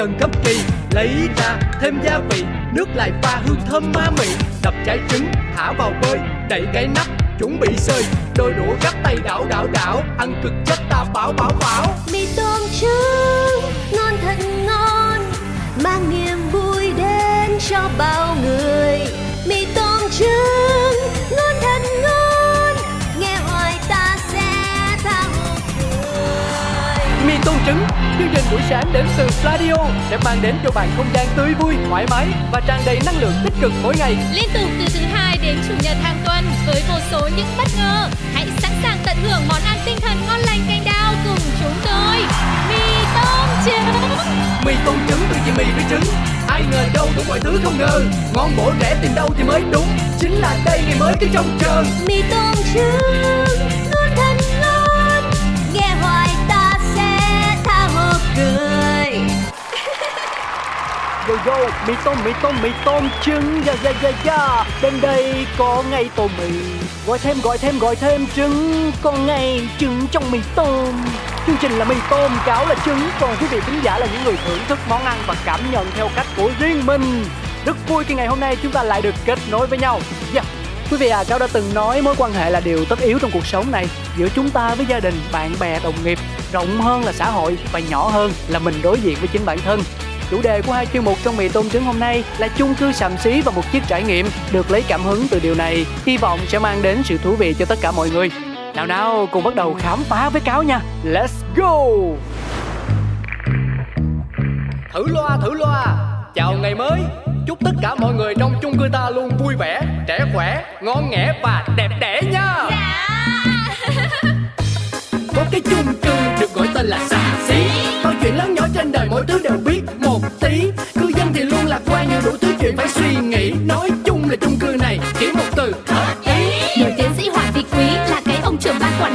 dần khắp gấp kỳ. Lấy ra thêm gia vị, nước lại pha hương thơm ma mị. Đập trái trứng, thả vào bơi, đậy cái nắp, chuẩn bị sơi. Đôi đũa gắp tay đảo đảo đảo, ăn cực chất ta bảo bảo bảo. Mì tôm trứng, ngon thật ngon, mang niềm vui đến cho bao người. Mì tôm trứng. Chương trình buổi sáng đến từ Pladio sẽ mang đến cho bạn không gian tươi vui thoải mái và tràn đầy năng lượng tích cực mỗi ngày Liên tục từ thứ hai đến chủ nhật hàng tuần với vô số những bất ngờ. Hãy sẵn sàng tận hưởng món ăn tinh thần ngon lành canh đao cùng chúng tôi. Mì tôm trứng. mì tôm trứng từ chị mì với trứng ai ngờ đâu đủ mọi thứ không ngờ ngon bổ rẻ tìm đâu thì mới đúng chính là đây ngày mới cứ trông chờ mì tôm trứng Yo yo, mì tôm, mì tôm, mì tôm trứng. Ya ya ya ya Bên đây có ngay tô mì. Gọi thêm, gọi thêm, gọi thêm trứng. Còn ngay trứng trong mì tôm. Chương trình là mì tôm, cáo là trứng. Còn quý vị khán giả là những người thưởng thức món ăn Và cảm nhận theo cách của riêng mình. Rất vui khi ngày hôm nay chúng ta lại được kết nối với nhau. Yeah. Quý vị à, Cáo đã từng nói mối quan hệ là điều tất yếu trong cuộc sống này. Giữa chúng ta với gia đình, bạn bè, đồng nghiệp Rộng hơn là xã hội và nhỏ hơn là mình đối diện với chính bản thân. Chủ đề của hai chuyên mục trong mì tôm trứng hôm nay là chung cư sàm xí và một chiếc trải nghiệm được lấy cảm hứng từ điều này, hy vọng sẽ mang đến sự thú vị cho tất cả mọi người. Nào nào, cùng bắt đầu khám phá với cáo nha. Let's go! Thử loa, thử loa. Chào ngày mới. Chúc tất cả mọi người trong chung cư ta luôn vui vẻ, trẻ khỏe, ngon nghẻ và đẹp đẽ nha. Có cái chung cư được gọi tên là xà xí Bao chuyện lớn nhỏ trên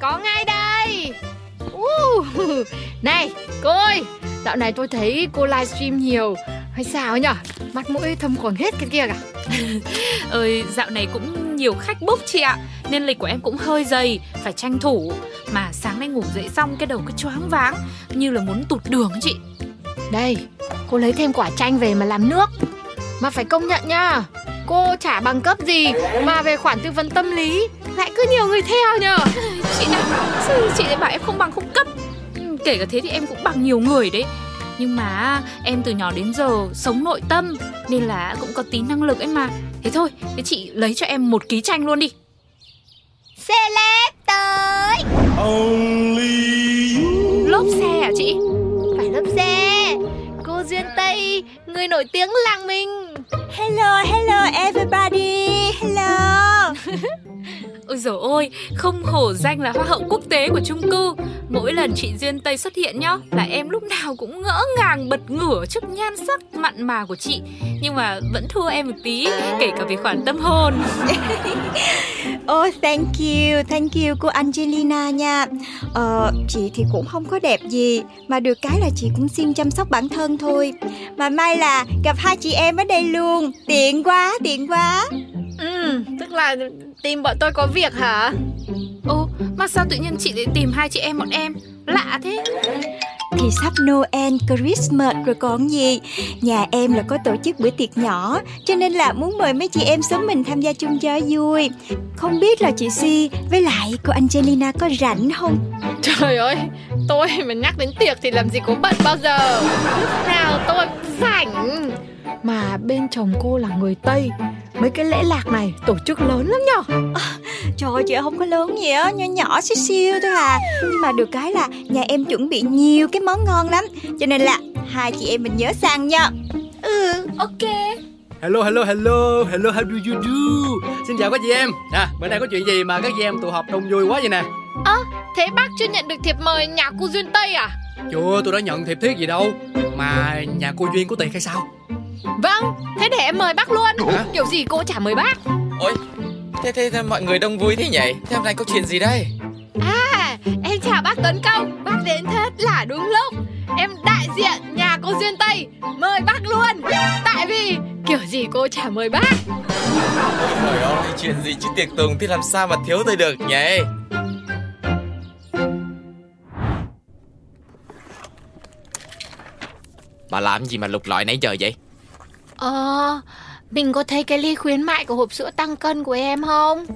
Có ngay đây. Uh, này, cô ơi, dạo này tôi thấy cô livestream nhiều. Hay sao nhở? Mặt mũi thâm quầng hết cái kia cả. ơi dạo này cũng nhiều khách book chị ạ nên lịch của em cũng hơi dày phải tranh thủ mà sáng nay ngủ dậy xong cái đầu cứ choáng váng như là muốn tụt đường ấy chị Đây, cô lấy thêm quả chanh về mà làm nước. Mà phải công nhận nha, cô chả bằng cấp gì mà về khoản tư vấn tâm lý lại cứ nhiều người theo nhờ. chị này chị lại bảo em không bằng không cấp. Ừ, kể cả thế thì em cũng bằng nhiều người đấy. Nhưng mà em từ nhỏ đến giờ sống nội tâm nên là cũng có tí năng lực ấy mà. Thế thôi thế chị lấy cho em một ký chanh luôn đi. Celeb tới. Lốp xe à chị? Phải lớp xe. Cô Duyên Tây, người nổi tiếng làng mình. Hello, hello everybody. Hello Ôi dồi ôi, không hổ danh là hoa hậu quốc tế của chung cư Mỗi lần chị Duyên Tây xuất hiện nhá Là em lúc nào cũng ngỡ ngàng bật ngửa trước nhan sắc mặn mà của chị Nhưng mà vẫn thua em một tí Kể cả về khoản tâm hồn Oh, thank you, thank you cô Angelina nha. Ờ, chị thì cũng không có đẹp gì, mà được cái là chị cũng xin chăm sóc bản thân thôi. Mà may là gặp hai chị em ở đây luôn, tiện quá, tiện quá. Ừ, tức là tìm bọn tôi có việc hả? Ô, mà sao tự nhiên chị lại tìm hai chị em bọn em Lạ thế Thì sắp Noel, Christmas rồi còn gì. Nhà em là có tổ chức bữa tiệc nhỏ, cho nên là muốn mời mấy chị em sớm mình tham gia chung cho vui. Không biết là chị Si với lại cô Angelina có rảnh không? Trời ơi, tôi mà nhắc đến tiệc thì làm gì có bận bao giờ Lúc nào tôi cũng rảnh Mà bên chồng cô là người Tây Mấy cái lễ lạc này tổ chức lớn lắm nhở Trời ơi, chị không có lớn gì á, nhỏ nhỏ xíu xiu thôi à Nhưng mà được cái là nhà em chuẩn bị nhiều cái món ngon lắm Cho nên là hai chị em mình nhớ sang nha Ừ, Ok Hello, hello, hello, hello, how do you do? Xin chào các chị em. À, bữa nay có chuyện gì mà các chị em tụ họp đông vui quá vậy nè? Thế bác chưa nhận được thiệp mời nhà cô Duyên Tây à? Chưa tôi đã nhận thiệp thiết gì đâu Mà nhà cô Duyên có tiền hay sao Vâng, thế để em mời bác luôn. Hả? Kiểu gì cô chả mời bác. Ôi thế, thế thế mọi người đông vui thế nhỉ? Thế hôm nay có chuyện gì đây? À, em chào bác Tuấn Công. Bác đến thật là đúng lúc. Em đại diện nhà cô Duyên Tây. Mời bác luôn. Tại vì kiểu gì cô chả mời bác. Trời ơi chuyện gì chứ tiệc tùng thì làm sao mà thiếu tôi được nhỉ? Bà làm gì mà lục lọi nãy giờ vậy Ờ, mình có thấy cái ly khuyến mại của hộp sữa tăng cân của em không?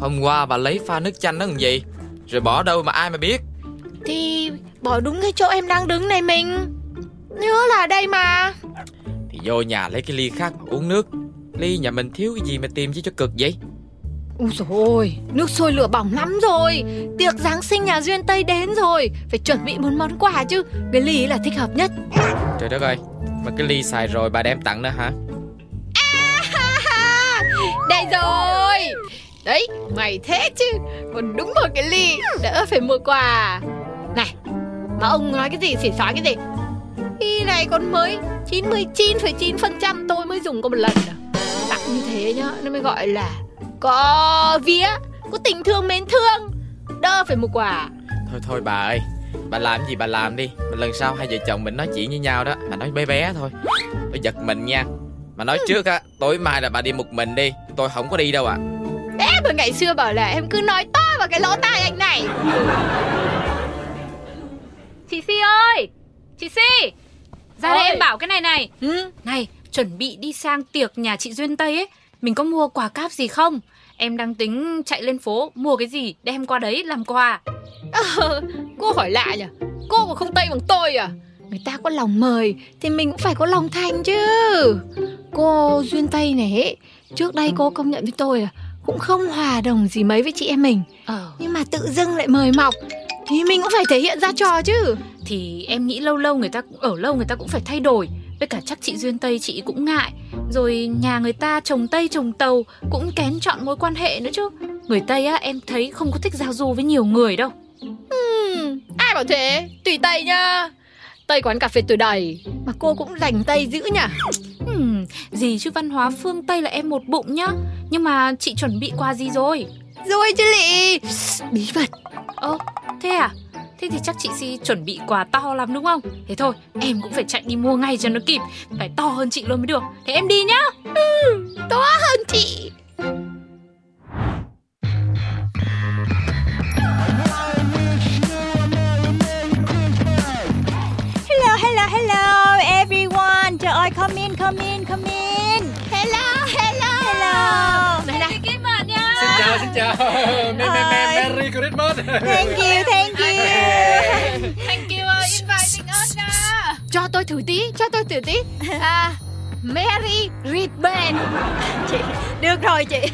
Hôm qua bà lấy pha nước chanh đó làm gì? Rồi bỏ đâu mà ai mà biết? Thì bỏ đúng cái chỗ em đang đứng này mình. Nhớ là đây mà. Thì vô nhà lấy cái ly khác mà uống nước. Ly nhà mình thiếu cái gì mà tìm chứ cho cực vậy Úi dồi ôi, nước sôi lửa bỏng lắm rồi. Tiệc Giáng sinh nhà Duyên Tây đến rồi. Phải chuẩn bị một món quà chứ. Cái ly là thích hợp nhất. Trời đất ơi Mà cái ly xài rồi bà đem tặng nữa hả? Đây rồi. Đấy, mày thế chứ. Còn đúng một cái ly Đỡ phải mua quà. Này, mà ông nói cái gì xỉ xói cái gì? Ly này còn mới 99,9% tôi mới dùng có một lần à. Tặng như thế nhá Nó mới gọi là Có vía Có tình thương mến thương. Đỡ phải mua quà Thôi thôi bà ơi Bà làm gì bà làm đi. Mà lần sau hai vợ chồng mình nói chuyện với nhau đó Bà nói bé bé thôi. Tôi giật mình nha. Mà nói trước á Tối mai là bà đi một mình đi. Tôi không có đi đâu ạ. Em hồi ngày xưa bảo là em cứ nói to vào cái lỗ tai anh này. Chị Si ơi Chị Si Ra đây em bảo cái này này. Ừ? Này chuẩn bị đi sang tiệc nhà chị Duyên Tây ấy Mình có mua quà cáp gì không? Em đang tính chạy lên phố Mua cái gì đem qua đấy làm quà. Ờ, cô hỏi lạ nhỉ? Cô mà không tây bằng tôi à? Người ta có lòng mời Thì mình cũng phải có lòng thành chứ. Cô Duyên Tây này ấy, Trước đây cô công nhận với tôi à Cũng không hòa đồng gì mấy với chị em mình. Ờ. Nhưng mà tự dưng lại mời mọc Thì mình cũng phải thể hiện ra trò chứ. Thì em nghĩ lâu lâu người ta cũng ở lâu người ta cũng phải thay đổi Với cả chắc chị Duyên Tây chị cũng ngại. Rồi nhà người ta trồng Tây trồng Tàu Cũng kén chọn mối quan hệ nữa chứ. Người Tây á em thấy không có thích giao du với nhiều người đâu. Ừm, Ai bảo thế? Tùy Tây nha Tây quán cà phê tôi đầy. Mà cô cũng dành Tây dữ nhỉ? Hmm, gì chứ văn hóa phương Tây là em một bụng nhá. Nhưng mà chị chuẩn bị quà gì rồi? Rồi chứ lị. Bí mật. Ơ, thế à? Thế thì chắc chị Si chuẩn bị quà to lắm đúng không? Thế thôi, em cũng phải chạy đi mua ngay cho nó kịp Phải to hơn chị luôn mới được Thế em đi nhá To hơn chị Hello, hello, hello everyone. Trời ơi, come in, come in, come in. Hello, hello Hello. Này này Xin chào xin chào me, me, me, Merry Christmas Thank you, thank you. Thử tí, cho tôi thử tí. À, Mary Ribbon chị được rồi chị.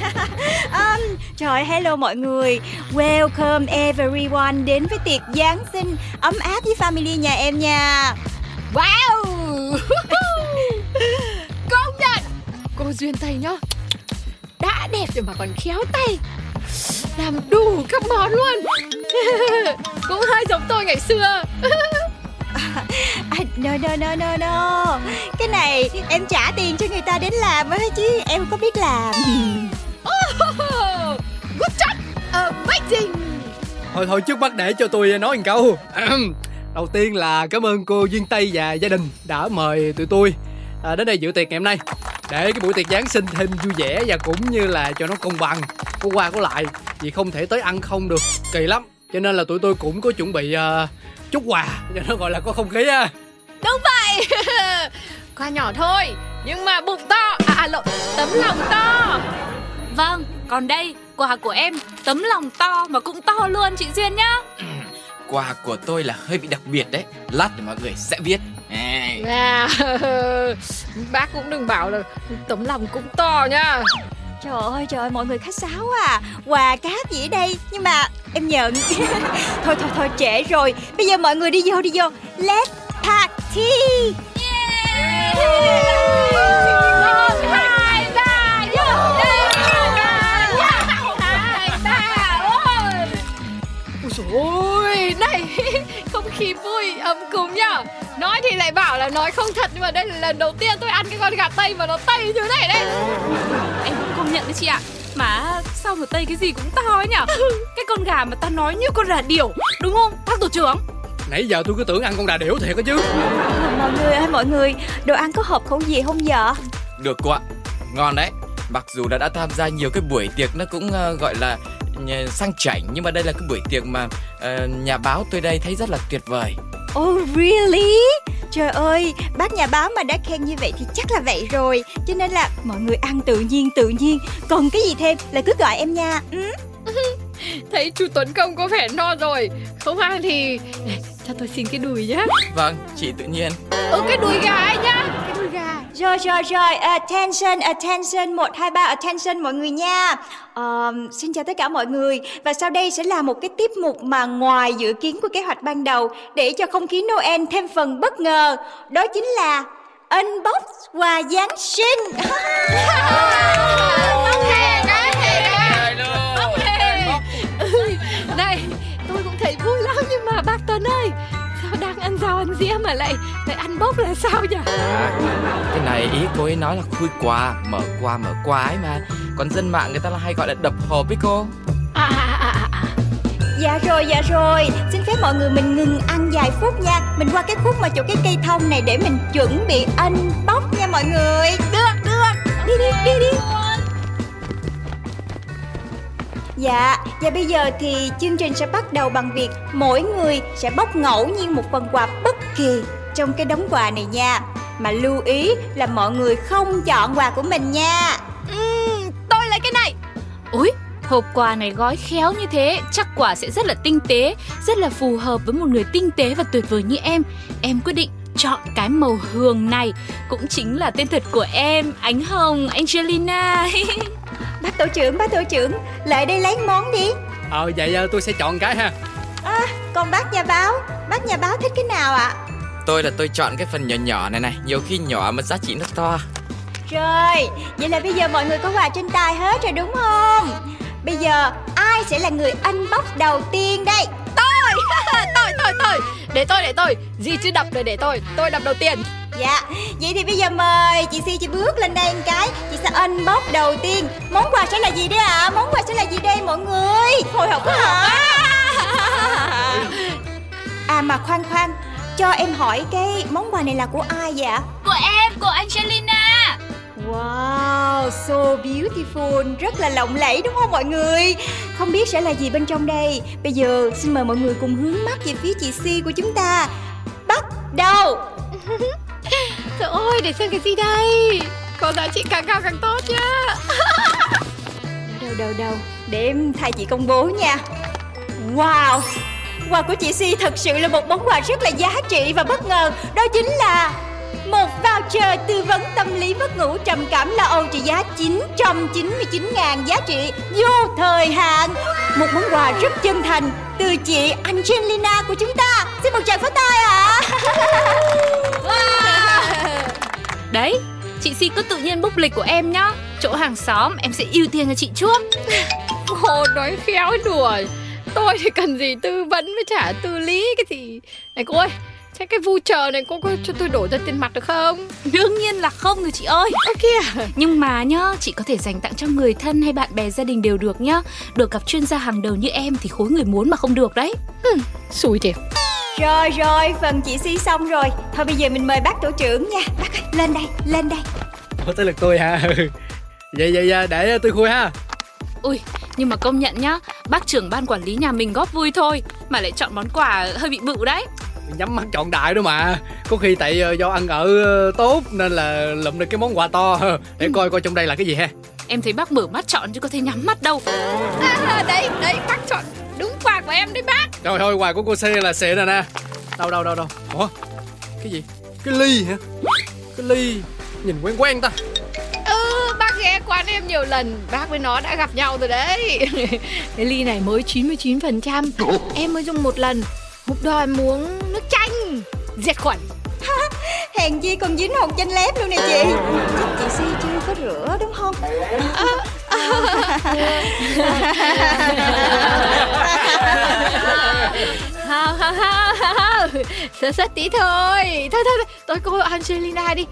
Um, trời hello mọi người. Welcome everyone đến với tiệc giáng sinh ấm áp với family nhà em nha. Wow! Công nhận! Cô Duyên Tây nhá. Đã đẹp rồi mà còn khéo tay. Làm đủ các món luôn. Cũng hơi giống tôi ngày xưa à, no no no no no. Cái này em trả tiền cho người ta đến làm á chứ em có biết làm. Oh, Good job. Amazing. Thôi thôi trước mắt để cho tôi nói một câu. Đầu tiên là cảm ơn cô Duyên Tây và gia đình đã mời tụi tôi à, đến đây dự tiệc ngày hôm nay. Để cái buổi tiệc Giáng sinh thêm vui vẻ và cũng như là cho nó công bằng có qua có lại vì không thể tới ăn không được kỳ lắm. Cho nên là tụi tôi cũng có chuẩn bị uh, chút quà cho nó gọi là có không khí á. Đúng vậy. Quà nhỏ thôi Nhưng mà bụng to. À, à lộn Tấm lòng to. Vâng, còn đây quà của em Tấm lòng to mà cũng to luôn chị Duyên nhá. Quà của tôi là hơi bị đặc biệt đấy Lát thì mọi người sẽ biết. À. à, Bác cũng đừng bảo là Tấm lòng cũng to nhá Trời ơi trời ơi, mọi người khách sáo à. Quà cáp gì ở đây? Nhưng mà em nhận. Thôi thôi thôi trễ rồi. Bây giờ mọi người đi vô đi vô. Let's party. Yeah. Yeah. Ôi, này không khí vui ấm cúng nhở. Nói thì lại bảo là nói không thật nhưng mà đây là lần đầu tiên tôi ăn cái con gà tây mà nó tây như thế này đấy em nhận đấy chị ạ. Mà sao mà Tây cái gì cũng to ấy nhở? Cái con gà mà ta nói như con rà điểu Đúng không? Bác tổ trưởng. Nãy giờ tôi cứ tưởng ăn con đà điểu thiệt đó chứ. Mọi người ơi mọi người Đồ ăn có hợp khẩu vị không vậy Được cô ạ. Ngon đấy. Mặc dù đã đã tham gia nhiều cái buổi tiệc nó cũng ờ, gọi là sang chảnh nhưng mà đây là cái buổi tiệc mà ờ, nhà báo tôi đây thấy rất là tuyệt vời. Oh really? Trời ơi, bác nhà báo mà đã khen như vậy thì chắc là vậy rồi. Cho nên là mọi người ăn tự nhiên tự nhiên. Còn cái gì thêm là cứ gọi em nha. Ừ? thấy chú Tuấn Công có vẻ no rồi. Không ăn thì Này, cho tôi xin cái đùi nhá. Vâng, chị tự nhiên. ừ cái đùi gà ấy nhá. cái đùi gà Rồi rồi rồi, attention, attention, 1, 2, 3, attention mọi người nha. Ờ, Xin chào tất cả mọi người. Và sau đây sẽ là một cái tiết mục mà ngoài dự kiến của kế hoạch ban đầu Để cho không khí Noel thêm phần bất ngờ Đó chính là unbox quà Giáng sinh. Tóc hề ăn ăn dĩa mà lại lại ăn bốc là sao nhỉ À, cái này ý cô ấy nói là khui quà, mở quà mở quà ấy mà. Còn dân mạng người ta là hay gọi là đập hộp ấy cô. à, à, à, à, à. Dạ rồi, dạ rồi Xin phép mọi người mình ngừng ăn vài phút nha Mình qua cái khúc mà chỗ cái cây thông này để mình chuẩn bị unbox nha mọi người Được, được Đi đi, đi đi Dạ, và bây giờ thì chương trình sẽ bắt đầu bằng việc mỗi người sẽ bóc ngẫu nhiên một phần quà bất kỳ trong cái đống quà này nha. Mà lưu ý là mọi người không chọn quà của mình nha. Ừ, tôi lấy cái này Ôi, hộp quà này gói khéo như thế Chắc quà sẽ rất là tinh tế Rất là phù hợp với một người tinh tế và tuyệt vời như em Em quyết định chọn cái màu hường này Cũng chính là tên thật của em Ánh Hồng Angelina Bác tổ trưởng, bác tổ trưởng, lại đây lấy món đi. Ờ vậy ờ, tôi sẽ chọn cái ha À, còn bác nhà báo, bác nhà báo thích cái nào ạ? Tôi là tôi chọn cái phần nhỏ nhỏ này này, nhiều khi nhỏ mà giá trị nó to. Rồi, vậy là bây giờ mọi người có quà trên tay hết rồi đúng không? Bây giờ ai sẽ là người unbox đầu tiên đây? tôi tôi tôi để tôi để tôi gì chứ đập rồi để tôi tôi đập đầu tiên Dạ, vậy thì bây giờ mời chị Si chị bước lên đây một cái Chị sẽ unbox đầu tiên Món quà sẽ là gì đấy ạ? Món quà sẽ là gì đây mọi người? Hồi hộp quá hả? À mà khoan khoan Cho em hỏi cái món quà này là của ai vậy ạ? Của em, của Angelina Wow, so beautiful Rất là lộng lẫy đúng không mọi người? Không biết sẽ là gì bên trong đây Bây giờ xin mời mọi người cùng hướng mắt về phía chị Si của chúng ta Bắt đầu trời ơi để xem cái gì đây? Có giá trị càng cao càng tốt nhá. Đâu đâu đâu. Để em thay chị công bố nha. Wow. Quà của chị Si thật sự là một món quà rất là giá trị và bất ngờ. Đó chính là một voucher tư vấn tâm lý mất ngủ trầm cảm lo âu trị giá 999 ngàn giá trị vô thời hạn. Một món quà rất chân thành từ chị Angelina của chúng ta. Xin một tràng pháo tay ạ Đấy, chị Si cứ tự nhiên bốc lịch của em nhá. Chỗ hàng xóm em sẽ ưu tiên cho chị trước. Hồ nói khéo đùa. Tôi thì cần gì tư vấn với trả tư lý cái gì. Này cô ơi Thế cái voucher này cô có cho tôi đổi ra tiền mặt được không? Đương nhiên là không rồi chị ơi. Ơ kìa. Nhưng mà nhá, chị có thể dành tặng cho người thân hay bạn bè gia đình đều được nhá. Được gặp chuyên gia hàng đầu như em thì khối người muốn mà không được đấy. Xui thiệt Rồi rồi, phần chị Si xong rồi. Thôi bây giờ mình mời bác tổ trưởng nha. Bác ơi, lên đây, lên đây. Ủa tới lượt tôi hả? Vậy vậy à, để tôi khui ha. Ui, nhưng mà công nhận nhá Bác trưởng ban quản lý nhà mình góp vui thôi Mà lại chọn món quà hơi bị bự đấy. Nhắm mắt chọn đại đó mà. Có khi tại ờ, do ăn ở ờ, tốt Nên là lụm được cái món quà to. Để coi coi trong đây là cái gì ha Em thấy bác mở mắt chọn chứ có thể nhắm mắt đâu. À, Đấy, đấy, bác chọn đúng quà của em đấy bác. Rồi thôi quà của cô C là xịn rồi nè. Đâu đâu đâu đâu? Ủa? Cái gì? Cái ly hả? Cái ly Nhìn quen quen ta. Ừ, bác ghé quán em nhiều lần Bác với nó đã gặp nhau rồi đấy. Cái ly này mới 99% Em mới dùng một lần. Một đời em uống nước chanh. Diệt khuẩn Hèn chi còn dính hột chanh lép luôn nè chị Chắc chị Si chưa có rửa đúng không Không, không, không, không. Sơ sất tí thôi. Thôi, thôi, thôi. Tôi cô Angelina đi.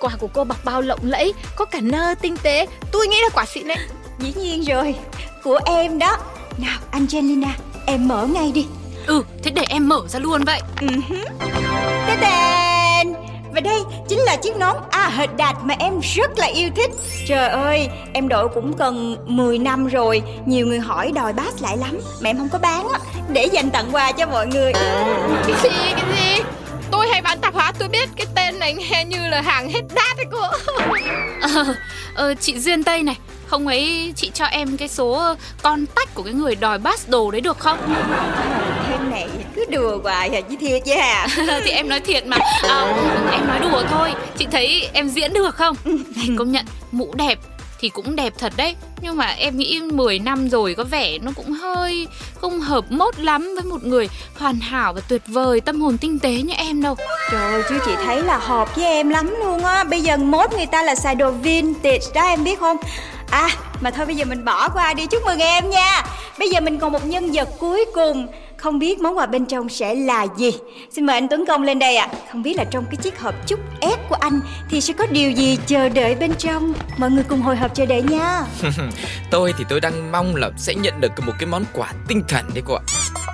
Quà của cô bọc bao lộng lẫy, có cả nơ tinh tế. Tôi nghĩ là quả xịn đấy. Dĩ nhiên rồi Của em đó Nào Angelina Em mở ngay đi Ừ, thế để em mở ra luôn vậy Tê đèn Và đây chính là chiếc nón A hệt đạt mà em rất là yêu thích Trời ơi, em đội cũng cần 10 năm rồi Nhiều người hỏi đòi bass lại lắm Mà em không có bán á Để dành tặng quà cho mọi người Cái gì, cái gì? Tôi hay bán tạp hóa, tôi biết cái tên này nghe như là hàng hết đát đấy cô. Ờ, ờ, chị Duyên Tây này Không ấy chị cho em cái số ờ, con tách của cái người đòi bass đồ đấy được không? Em này cứ đùa hoài à, với thiệt chứ à thì em nói thiệt mà. À, Em nói đùa thôi. Chị thấy em diễn được không? Này công nhận mũ đẹp thì cũng đẹp thật đấy. Nhưng mà em nghĩ 10 năm rồi có vẻ nó cũng hơi không hợp mốt lắm với một người hoàn hảo và tuyệt vời tâm hồn tinh tế như em đâu. Trời ơi, chứ chị thấy là hợp với em lắm luôn á. Bây giờ mốt người ta là xài đồ vintage đó em biết không À mà thôi bây giờ mình bỏ qua đi. Chúc mừng em nha. Bây giờ mình còn một nhân vật cuối cùng. Không biết món quà bên trong sẽ là gì? Xin mời anh Tuấn Công lên đây ạ. À. Không biết là trong cái chiếc hộp chúc ép của anh Thì sẽ có điều gì chờ đợi bên trong? Mọi người cùng hồi hộp chờ đợi nha. Tôi thì tôi đang mong là sẽ nhận được một cái món quà tinh thần đấy cô ạ.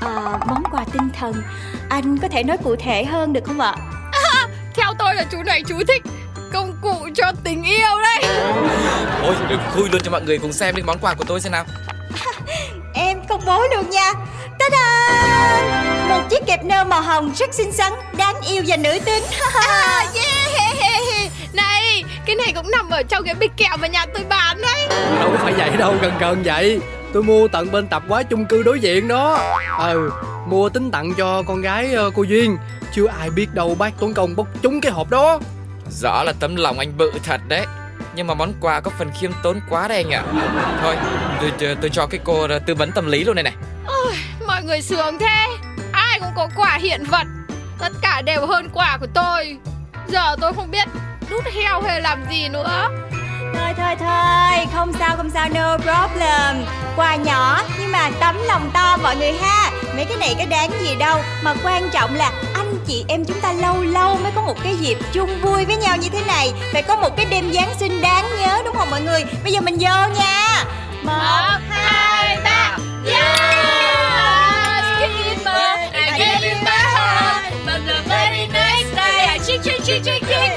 À, Món quà tinh thần. Anh có thể nói cụ thể hơn được không ạ? Theo tôi là chú này chú thích công cụ cho tình yêu đấy. Ôi, đừng khui luôn cho mọi người cùng xem đi món quà của tôi xem nào Em công bố luôn nha Ta-da! Một chiếc kẹp nơ màu hồng rất xinh xắn, đáng yêu và nữ tính À, yeah. Này, cái này cũng nằm ở trong cái bịch kẹo mà nhà tôi bán đấy. Đâu phải vậy đâu, gần gần vậy Tôi mua tận bên tập quá chung cư đối diện đó Ừ, mua tính tặng cho con gái ờ, cô Duyên Chưa ai biết đâu bác Tuấn Công bốc trúng cái hộp đó Rõ là tấm lòng anh bự thật đấy Nhưng mà món quà có phần khiêm tốn quá đấy anh ạ Thôi, tôi, tôi, tôi cho cái cô tư vấn tâm lý luôn đây này Ôi, mọi người sướng thế. Ai cũng có quả hiện vật. Tất cả đều hơn quả của tôi. Giờ tôi không biết đút heo hay làm gì nữa. Thôi thôi thôi, không sao không sao no problem Quà nhỏ nhưng mà tấm lòng to mọi người ha Mấy cái này có đáng gì đâu Mà quan trọng là anh chị em chúng ta lâu lâu mới có một cái dịp chung vui với nhau như thế này. Phải có một cái đêm Giáng sinh đáng nhớ đúng không mọi người? Bây giờ mình vô nha. Một, hai, ba. Yes! Give it my heart, but the very next day. I chick chick chick chick chick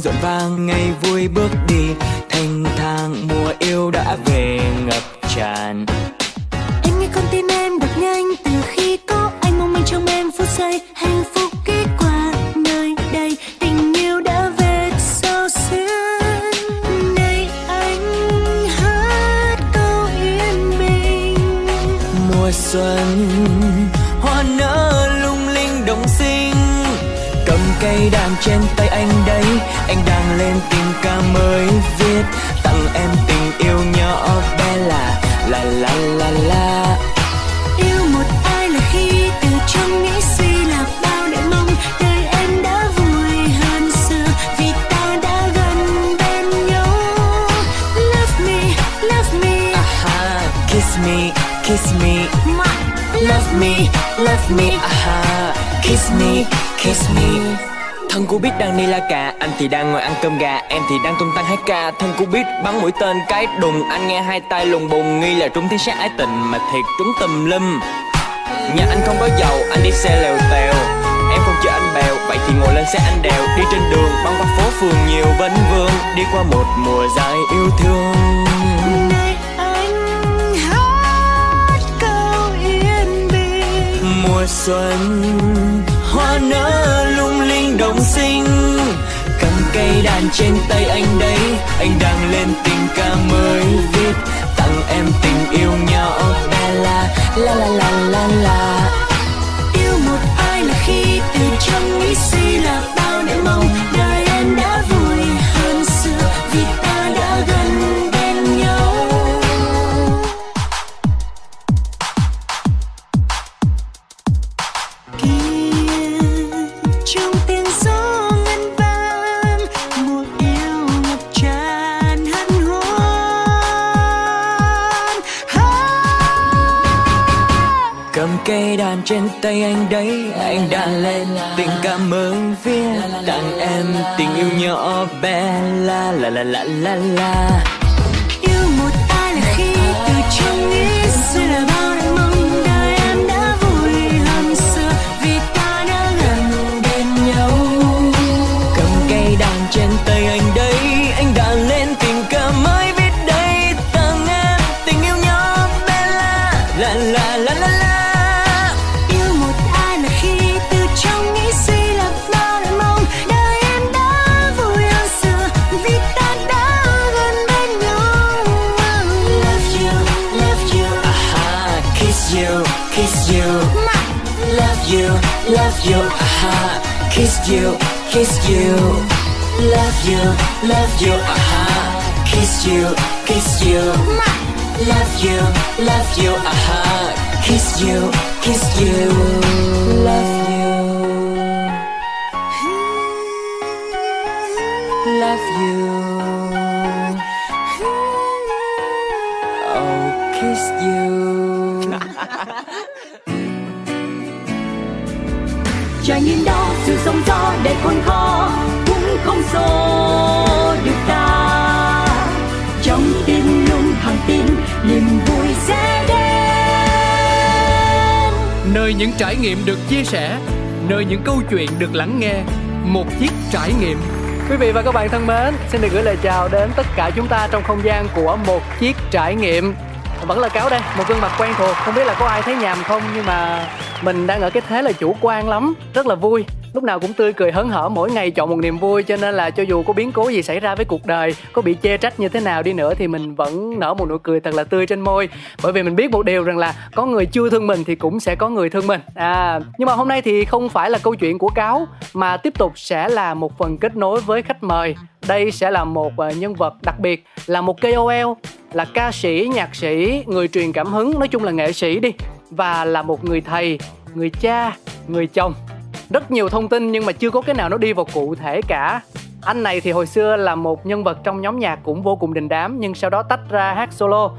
Rộn vang ngày vui bước biết đang đi la cà Anh thì đang ngồi ăn cơm gà Em thì đang tung tăng hát ca. Thân cô biết bắn mũi tên cái đùng Anh nghe hai tay lùng bùng Nghi là trúng thiên sát ái tình Mà thiệt trúng tùm lum. Nhà anh không có dầu Anh đi xe lèo tèo. Em không chở anh bèo Vậy thì ngồi lên xe anh đèo. Đi trên đường băng qua phố phường nhiều vấn vương. Đi qua một mùa dài yêu thương. Mùa xuân hoa nở lung linh đồng xinh cầm cây đàn trên tay anh đấy, anh đang lên tình ca mới viết. Tặng em tình yêu nhỏ Bella la la la la la Yêu một ai là khi từ trong nghĩ suy là trên tay anh đấy, anh đã lên. Tình cảm mới viết tặng em tình yêu nhỏ bé. La la la la la la. Love you aha. Kiss you kiss you. Love you love you aha. Kiss you kiss you. Love you love you aha. Kiss you kiss you love you. Love khôn khó cũng không xô được ta. Trong tim luôn thẳng tin niềm vui sẽ đến. Nơi những trải nghiệm được chia sẻ Nơi những câu chuyện được lắng nghe Một chiếc trải nghiệm. Quý vị và các bạn thân mến Xin được gửi lời chào đến tất cả chúng ta trong không gian của một chiếc trải nghiệm. Vẫn là Cáo đây, một gương mặt quen thuộc. Không biết là có ai thấy nhàm không Nhưng mà mình đang ở cái thế là chủ quan lắm. Rất là vui lúc nào cũng tươi cười hớn hở, mỗi ngày chọn một niềm vui, cho nên là cho dù có biến cố gì xảy ra với cuộc đời, có bị chê trách như thế nào đi nữa thì mình vẫn nở một nụ cười thật là tươi trên môi. Bởi vì mình biết một điều rằng là có người chưa thương mình thì cũng sẽ có người thương mình. À nhưng mà hôm nay thì không phải là câu chuyện của cáo, mà tiếp tục sẽ là một phần kết nối với khách mời. Đây sẽ là một ờ, nhân vật đặc biệt, là một KOL là ca sĩ, nhạc sĩ, người truyền cảm hứng, nói chung là nghệ sĩ đi, và là một người thầy, người cha, người chồng rất nhiều thông tin nhưng mà chưa có cái nào nó đi vào cụ thể cả. Anh này thì hồi xưa là một nhân vật trong nhóm nhạc cũng vô cùng đình đám nhưng sau đó tách ra hát solo.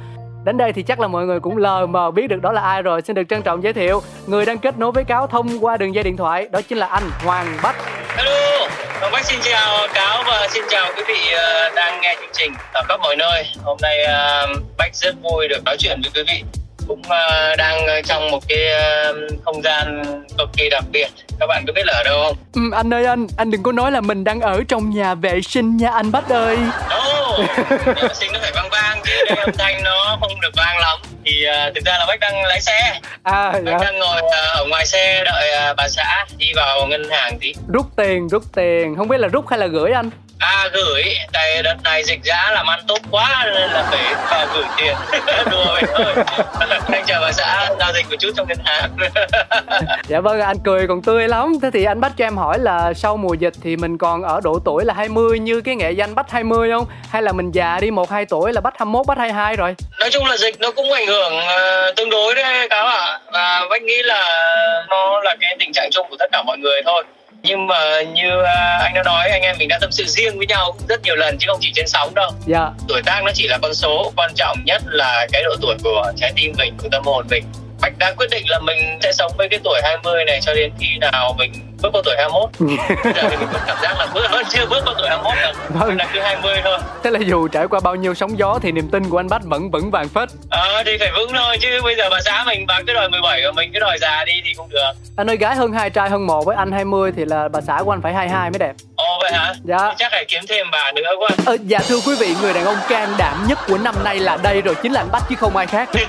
Đến đây thì chắc là mọi người cũng lờ mờ biết được đó là ai rồi. Xin được trân trọng giới thiệu người đang kết nối với cáo thông qua đường dây điện thoại đó chính là anh hoàng bách. Hello, Hoàng Bách xin chào Cáo và xin chào quý vị ờ, đang nghe chương trình. Ở khắp mọi nơi. Hôm nay ờ, Bách rất vui được nói chuyện với quý vị. Cũng ờ, đang trong một cái ờ, không gian cực kỳ đặc biệt. Các bạn có biết là ở đâu không? ừ, anh ơi anh anh đừng có nói là mình đang ở trong nhà vệ sinh nha anh bách ơi Đâu, vệ sinh nó phải vang vang chứ âm thanh nó không được vang lắm. Thì ờ, thực ra là Bách đang lái xe. à Bách dạ. đang ngồi ờ, ở ngoài xe đợi ờ, bà xã đi vào ngân hàng tí. rút tiền rút tiền không biết là rút hay là gửi anh À gửi, tại đợt này dịch giá làm ăn tốt quá nên là phải vào gửi tiền. Đùa vậy thôi. Anh chờ bà xã giao dịch một chút trong ngân hàng. Dạ vâng anh cười còn tươi lắm. Thế thì anh Bách cho em hỏi là sau mùa dịch thì mình còn ở độ tuổi là 20 như cái nghệ danh Bách 20 không? Hay là mình già đi 1-2 tuổi là Bách 21, Bách 22 rồi? Nói chung là dịch nó cũng ảnh hưởng ờ, tương đối đấy cáo ạ. Và Bách nghĩ là nó là cái tình trạng chung của tất cả mọi người thôi nhưng mà như à, anh đã nói anh em mình đã tâm sự riêng với nhau rất nhiều lần chứ không chỉ trên sóng đâu. Dạ. Tuổi tác nó chỉ là con số quan trọng nhất là cái độ tuổi của trái tim mình của tâm hồn mình Bạch đã quyết định là mình sẽ sống với cái tuổi 20 này cho đến khi nào mình bước qua tuổi 21 Bây giờ thì mình cảm giác là bước vẫn chưa bước qua tuổi 21 đâu Vâng. Là cứ 20 thôi thế là dù trải qua bao nhiêu sóng gió thì niềm tin của anh bách vẫn vững vàng phết Ờ thì phải vững thôi chứ bây giờ bà xã mình bà cứ đòi 17 và mình cứ đòi già đi thì không được anh ơi gái hơn hai trai hơn một với anh 20 thì là bà xã của anh phải 22 mới đẹp Ồ vậy hả? Dạ. Chắc phải kiếm thêm bà nữa quá Ờ, dạ thưa quý vị, người đàn ông can đảm nhất của năm nay là đây rồi, chính là anh Bách chứ không ai khác.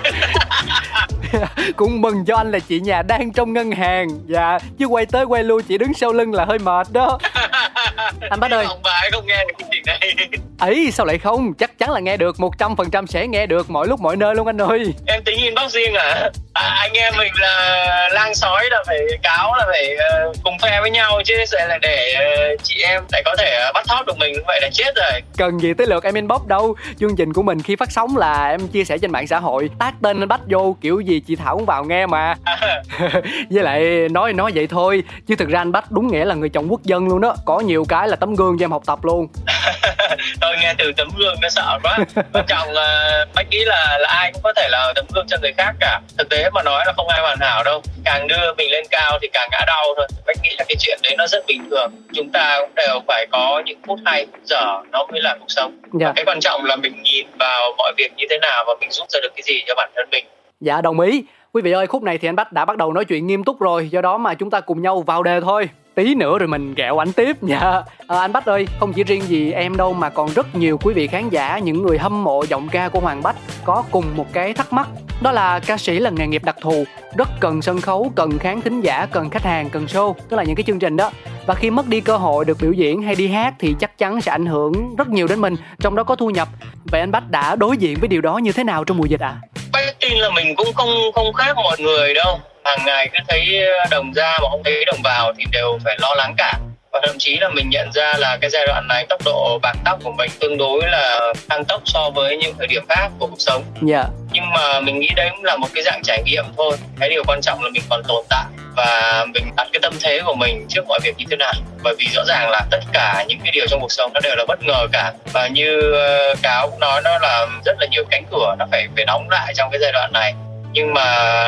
Cũng mừng cho anh là chị nhà đang trong ngân hàng. Dạ, chứ quay tới quay lui chị đứng sau lưng là hơi mệt đó. Anh Bách ơi, Ông bà ấy không nghe được cái chuyện này. Ấy sao lại không? Chắc chắn là nghe được, 100% sẽ nghe được mọi lúc mọi nơi luôn anh ơi. Em tính inbox riêng à? À Anh em mình là lang sói là phải cáo là phải ờ, cùng phe với nhau chứ sẽ là để ờ, chị em lại có thể ờ, bắt thóp được mình vậy là chết rồi. Cần gì tới lượt em inbox đâu. Chương trình của mình khi phát sóng là em chia sẻ trên mạng xã hội. Tag tên anh Bách vô, kiểu gì chị Thảo cũng vào nghe mà. Với lại nói nói vậy thôi chứ thực ra anh bách đúng nghĩa là người chồng quốc dân luôn đó. Có nhiều cái là tấm gương cho em học tập luôn. Tôi nghe từ tấm gương nó sợ quá. Trọng là Bách nghĩ là, là ai cũng có thể là tấm gương cho người khác cả. Thực tế mà nói là không ai hoàn hảo đâu. Càng đưa mình lên cao thì càng ngã đau thôi. Bách nghĩ là cái chuyện đấy nó rất bình thường. Chúng ta cũng đều phải có những phút hay dở Nó mới là cuộc sống. Dạ. Cái quan trọng là mình nhìn vào mọi việc như thế nào Và mình rút ra được cái gì cho bản thân mình. Dạ đồng ý. Quý vị ơi khúc này thì anh bách đã bắt đầu nói chuyện nghiêm túc rồi. Do đó mà chúng ta cùng nhau vào đề thôi. Tí nữa rồi mình ghẹo ảnh tiếp. Dạ. À, anh bách ơi không chỉ riêng gì em đâu mà còn rất nhiều quý vị khán giả những người hâm mộ giọng ca của hoàng bách có cùng một cái thắc mắc đó là ca sĩ là nghề nghiệp đặc thù, rất cần sân khấu, cần khán thính giả, cần khách hàng, cần show, tức là những cái chương trình đó. Và khi mất đi cơ hội được biểu diễn hay đi hát thì chắc chắn sẽ ảnh hưởng rất nhiều đến mình, trong đó có thu nhập. Vậy anh bách đã đối diện với điều đó như thế nào trong mùa dịch ạ? À? Bách tin là mình cũng không không khác mọi người đâu. Hàng ngày cứ thấy ờ, đồng ra mà không thấy đồng vào thì đều phải lo lắng cả và thậm chí là mình nhận ra là cái giai đoạn này tốc độ bạc tóc của mình tương đối là tăng tốc so với những thời điểm khác của cuộc sống. Dạ. Nhưng mà mình nghĩ đấy cũng là một cái dạng trải nghiệm thôi. Cái điều quan trọng là mình còn tồn tại và mình đặt cái tâm thế của mình trước mọi việc như thế nào. Bởi vì rõ ràng là tất cả những cái điều trong cuộc sống nó đều là bất ngờ cả. Và như uh, cáo cũng nói nó là rất là nhiều cánh cửa nó phải phải đóng lại trong cái giai đoạn này. Nhưng mà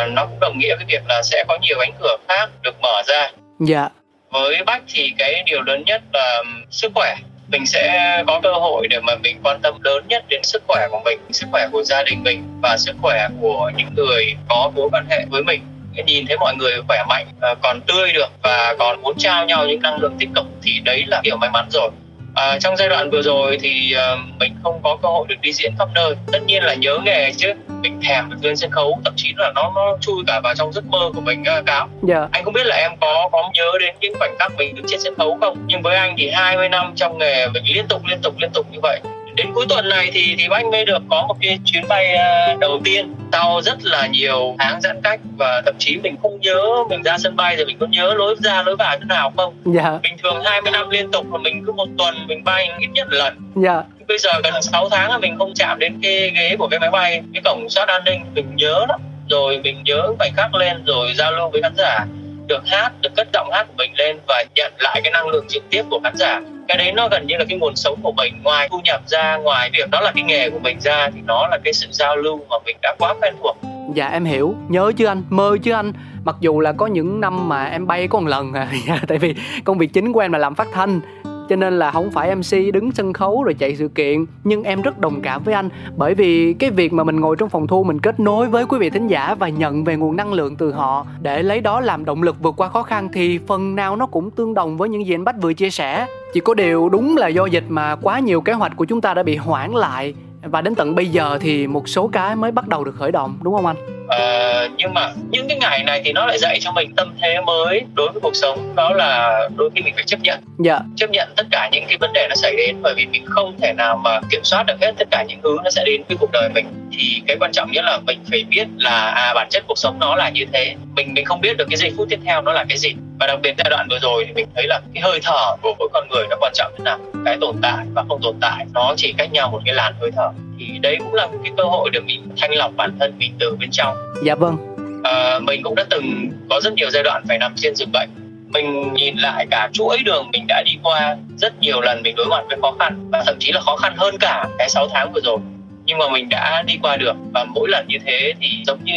nó cũng đồng nghĩa với việc là sẽ có nhiều cánh cửa khác được mở ra. Dạ với bách thì cái điều lớn nhất là sức khỏe. Mình sẽ có cơ hội để mà mình quan tâm lớn nhất đến sức khỏe của mình, sức khỏe của gia đình mình và sức khỏe của những người có mối quan hệ với mình. Nhìn thấy mọi người khỏe mạnh ờ, còn tươi được và còn muốn trao nhau những năng lượng tích cực thì đấy là điều may mắn rồi à, trong giai đoạn vừa rồi thì uh, mình không có cơ hội được đi diễn khắp nơi. Tất nhiên là nhớ nghề chứ. Mình thèm được lên sân khấu thậm chí là nó nó chui cả vào trong giấc mơ của mình uh, cáo. Dạ. Anh không biết là em có có nhớ đến những khoảnh khắc mình đứng trên sân khấu không? Nhưng với anh thì 20 năm trong nghề mình liên tục liên tục liên tục như vậy đến cuối tuần này thì thì anh mới được có một cái chuyến bay uh, đầu tiên. Sau rất là nhiều tháng giãn cách và thậm chí mình không nhớ mình ra sân bay thì mình có nhớ lối ra lối vào thế nào không? Dạ. Bình thường 20 năm liên tục mà mình cứ một tuần mình bay ít nhất lần. Dạ. Bây giờ gần 6 tháng là mình không chạm đến cái ghế của cái máy bay cái cổng soát an ninh mình nhớ lắm. Rồi mình nhớ khoảnh khắc lên rồi giao lưu với khán giả được hát, được cất giọng hát của mình lên và nhận lại cái năng lượng trực tiếp của khán giả. Cái đấy nó gần như là cái nguồn sống của mình ngoài thu nhập ra, ngoài việc đó là cái nghề của mình ra thì nó là cái sự giao lưu mà mình đã quá quen thuộc. Dạ em hiểu. Nhớ chứ anh, mơ chứ anh. Mặc dù là có những năm mà em bay có một lần à. Dạ, tại vì công việc chính của em là làm phát thanh cho nên là không phải mc đứng sân khấu rồi chạy sự kiện. Nhưng em rất đồng cảm với anh, bởi vì cái việc mà mình ngồi trong phòng thu mình kết nối với quý vị thính giả và nhận về nguồn năng lượng từ họ, để lấy đó làm động lực vượt qua khó khăn thì phần nào nó cũng tương đồng với những gì anh bách vừa chia sẻ. Chỉ có điều đúng là do dịch mà quá nhiều kế hoạch của chúng ta đã bị hoãn lại. Và đến tận bây giờ thì một số cái mới bắt đầu được khởi động, đúng không anh? Ờ, nhưng mà những cái ngày này thì nó lại dạy cho mình tâm thế mới đối với cuộc sống. Đó là đôi khi mình phải chấp nhận. Dạ. Chấp nhận tất cả những cái vấn đề nó xảy đến bởi vì mình không thể nào mà kiểm soát được hết tất cả những thứ nó sẽ đến với cuộc đời mình. Thì cái quan trọng nhất là mình phải biết là à bản chất cuộc sống nó là như thế. Mình mình không biết được cái giây phút tiếp theo nó là cái gì. Và đặc biệt giai đoạn vừa rồi thì mình thấy là cái hơi thở của mỗi con người nó quan trọng thế nào. Cái tồn tại và không tồn tại nó chỉ cách nhau một cái làn hơi thở thì đấy cũng là một cái cơ hội để mình thanh lọc bản thân mình từ bên trong. Dạ vâng. À, mình cũng đã từng có rất nhiều giai đoạn phải nằm trên giường bệnh. Mình nhìn lại cả chuỗi đường mình đã đi qua rất nhiều lần mình đối mặt với khó khăn và thậm chí là khó khăn hơn cả cái 6 tháng vừa rồi. Nhưng mà mình đã đi qua được và mỗi lần như thế thì giống như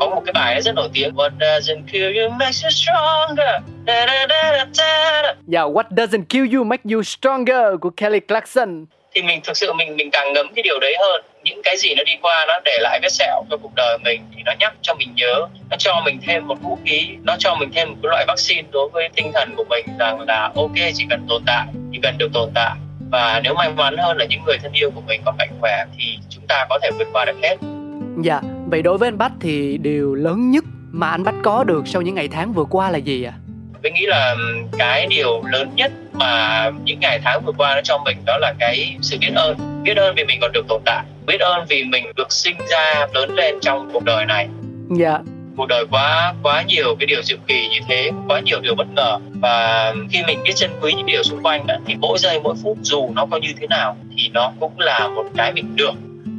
có một cái bài rất nổi tiếng What doesn't kill you makes you stronger. Da, da, da, da, da. Yeah, dạ, What doesn't kill you make you stronger của Kelly Clarkson thì mình thực sự mình mình càng ngấm cái điều đấy hơn. Những cái gì nó đi qua nó để lại vết sẹo cho cuộc đời mình thì nó nhắc cho mình nhớ. Nó cho mình thêm một vũ khí. Nó cho mình thêm một cái loại vaccine đối với tinh thần của mình rằng là ok, chỉ cần tồn tại, chỉ cần được tồn tại. Và nếu may mắn hơn là những người thân yêu của mình còn mạnh khỏe thì chúng ta có thể vượt qua được hết. Dạ vậy đối với anh bách thì điều lớn nhất mà anh bách có được sau những ngày tháng vừa qua là gì ạ? à? Mình nghĩ là cái điều lớn nhất mà những ngày tháng vừa qua nó cho mình đó là cái sự biết ơn. Biết ơn vì mình còn được tồn tại biết ơn vì mình được sinh ra lớn lên trong cuộc đời này. Dạ. Cuộc đời quá quá nhiều cái điều diệu kỳ như thế quá nhiều điều bất ngờ. Và khi mình biết trân quý những điều xung quanh thì mỗi giây mỗi phút dù nó có như thế nào thì nó cũng là một cái mình được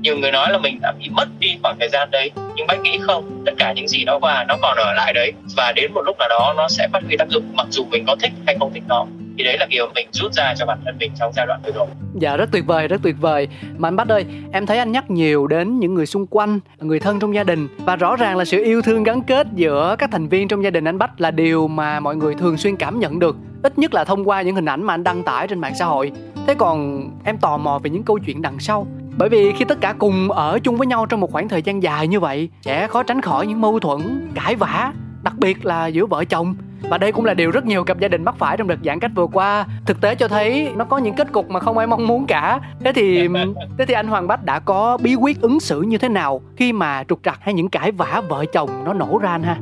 nhiều người nói là mình đã bị mất đi khoảng thời gian đấy, nhưng bách nghĩ không, tất cả những gì nó và nó còn ở lại đấy, và đến một lúc nào đó nó sẽ phát huy tác dụng, mặc dù mình có thích hay không thích nó. Thì đấy là điều mình rút ra cho bản thân mình trong giai đoạn vừa rồi. Dạ rất tuyệt vời, rất tuyệt vời. Mà anh bách ơi, em thấy anh nhắc nhiều đến những người xung quanh, người thân trong gia đình, và rõ ràng là sự yêu thương gắn kết giữa các thành viên trong gia đình anh bách là điều mà mọi người thường xuyên cảm nhận được, ít nhất là thông qua những hình ảnh mà anh đăng tải trên mạng xã hội. Thế còn em tò mò về những câu chuyện đằng sau bởi vì khi tất cả cùng ở chung với nhau trong một khoảng thời gian dài như vậy sẽ khó tránh khỏi những mâu thuẫn cãi vã đặc biệt là giữa vợ chồng. Và đây cũng là điều rất nhiều cặp gia đình mắc phải trong đợt giãn cách vừa qua. Thực tế cho thấy nó có những kết cục mà không ai mong muốn cả. Thế thì thế thì anh hoàng bách đã có bí quyết ứng xử như thế nào khi mà trục trặc hay những cãi vã vợ chồng nó nổ ra anh ha?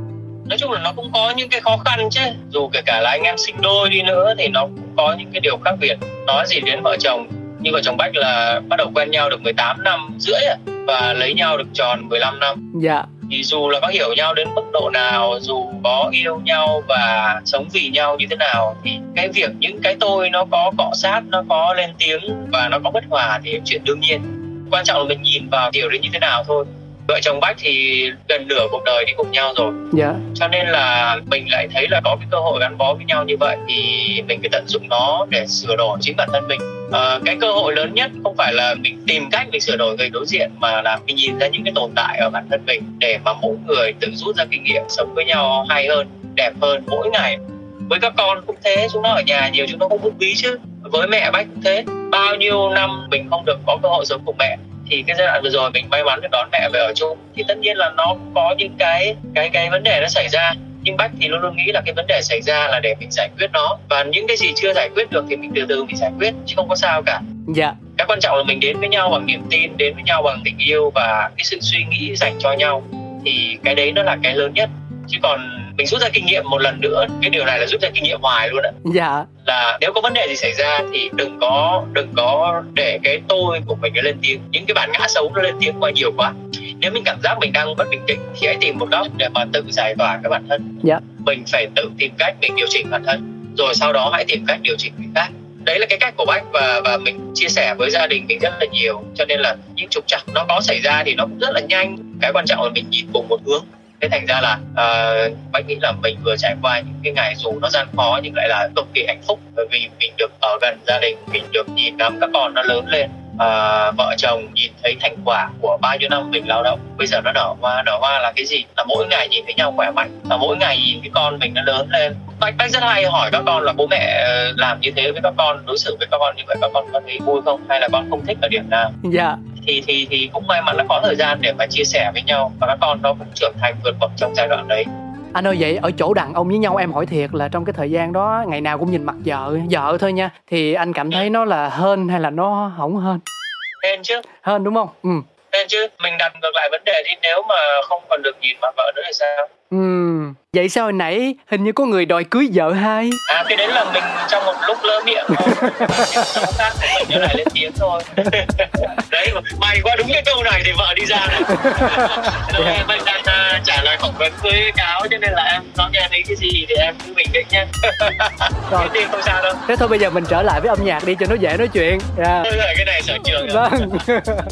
Nói chung là nó cũng có những cái khó khăn chứ. Dù kể cả là anh em sinh đôi đi nữa thì nó cũng có những cái điều khác biệt. Nói gì đến vợ chồng như vợ chồng Bách là bắt đầu quen nhau được 18 năm rưỡi và lấy nhau được tròn 15 năm. Dạ. Thì dù là có hiểu nhau đến mức độ nào, dù có yêu nhau và sống vì nhau như thế nào thì cái việc những cái tôi nó có cọ sát, nó có lên tiếng và nó có bất hòa thì chuyện đương nhiên. Quan trọng là mình nhìn vào điều đấy như thế nào thôi vợ chồng bách thì gần nửa cuộc đời đi cùng nhau rồi dạ. cho nên là mình lại thấy là có cái cơ hội gắn bó với nhau như vậy thì mình phải tận dụng nó để sửa đổi chính bản thân mình uh, cái cơ hội lớn nhất không phải là mình tìm cách mình sửa đổi người đối diện mà là mình nhìn ra những cái tồn tại ở bản thân mình để mà mỗi người tự rút ra kinh nghiệm sống với nhau hay hơn đẹp hơn mỗi ngày. Với các con cũng thế chúng nó ở nhà nhiều chúng nó không bút bí chứ. Với mẹ bách cũng thế. Bao nhiêu năm mình không được có cơ hội sống cùng mẹ thì cái giai đoạn vừa rồi mình may mắn được đón mẹ về ở chung thì tất nhiên là nó có những cái cái cái vấn đề nó xảy ra nhưng bách thì luôn luôn nghĩ là cái vấn đề xảy ra là để mình giải quyết nó. Và những cái gì chưa giải quyết được thì mình từ từ mình giải quyết chứ không có sao cả. Dạ. Cái quan trọng là mình đến với nhau bằng niềm tin đến với nhau bằng tình yêu và cái sự suy nghĩ dành cho nhau. Thì cái đấy nó là cái lớn nhất. Chứ còn mình rút ra kinh nghiệm một lần nữa cái điều này là rút ra kinh nghiệm hoài luôn á. Dạ. Là nếu có vấn đề gì xảy ra thì đừng có đừng có để cái tôi của mình lên tiếng. Những cái bản ngã xấu nó lên tiếng quá nhiều quá. Nếu mình cảm giác mình đang bất bình tĩnh thì hãy tìm một góc để mà tự giải tỏa cái bản thân. Dạ. mình phải tự tìm cách mình điều chỉnh bản thân. Rồi sau đó hãy tìm cách điều chỉnh người khác. Đấy là cái cách của bách và và mình chia sẻ với gia đình mình rất là nhiều. Cho nên là những trục trặc nó có xảy ra thì nó cũng rất là nhanh. Cái quan trọng là mình nhìn cùng một hướng thế thành ra là ờ, uh, bác nghĩ là mình vừa trải qua những cái ngày dù nó gian khó nhưng lại là cực kỳ hạnh phúc. Bởi vì mình được ở gần gia đình mình được nhìn ngắm các con nó lớn lên. Uh, vợ chồng nhìn thấy thành quả của bao nhiêu năm mình lao động bây giờ nó nở hoa nở hoa là cái gì? Là mỗi ngày nhìn thấy nhau khỏe mạnh. Là mỗi ngày nhìn cái con mình nó lớn lên. Bác bác rất hay hỏi các con là bố mẹ ờ, làm như thế với các con đối xử với các con như vậy các con có thấy vui không? Hay là con không thích ở điểm nào? Dạ thì thì thì cũng may mắn là có thời gian để mà chia sẻ với nhau. Và các con nó cũng trưởng thành vượt bậc trong giai đoạn đấy. Anh ơi vậy ở chỗ đàn ông với nhau em hỏi thiệt là trong cái thời gian đó ngày nào cũng nhìn mặt vợ vợ thôi nha. Thì anh cảm thấy nó là hơn hay là nó không hơn hơn chứ. Hơn đúng không? Ừ. Hơn chứ. Mình đặt ngược lại vấn đề đi nếu mà không còn được nhìn mặt vợ nữa thì sao ừ vậy sao hồi nãy hình như có người đòi cưới vợ hai? À cái đấy là mình trong một lúc lỡ miệng. Thôi khác mình lại lên tiếng thôi đấy may quá đúng cái câu này thì vợ đi ra. Này rồi yeah. mình đang uh, trả lời phỏng vấn với cáo cho nên là em có nghe thấy cái gì thì em cứ bình tĩnh nhé. Rồi. thì không sao đâu. Thế thôi bây giờ mình trở lại với âm nhạc đi cho nó dễ nói chuyện. Yeah. Dạ. cái này sở trường. Vâng.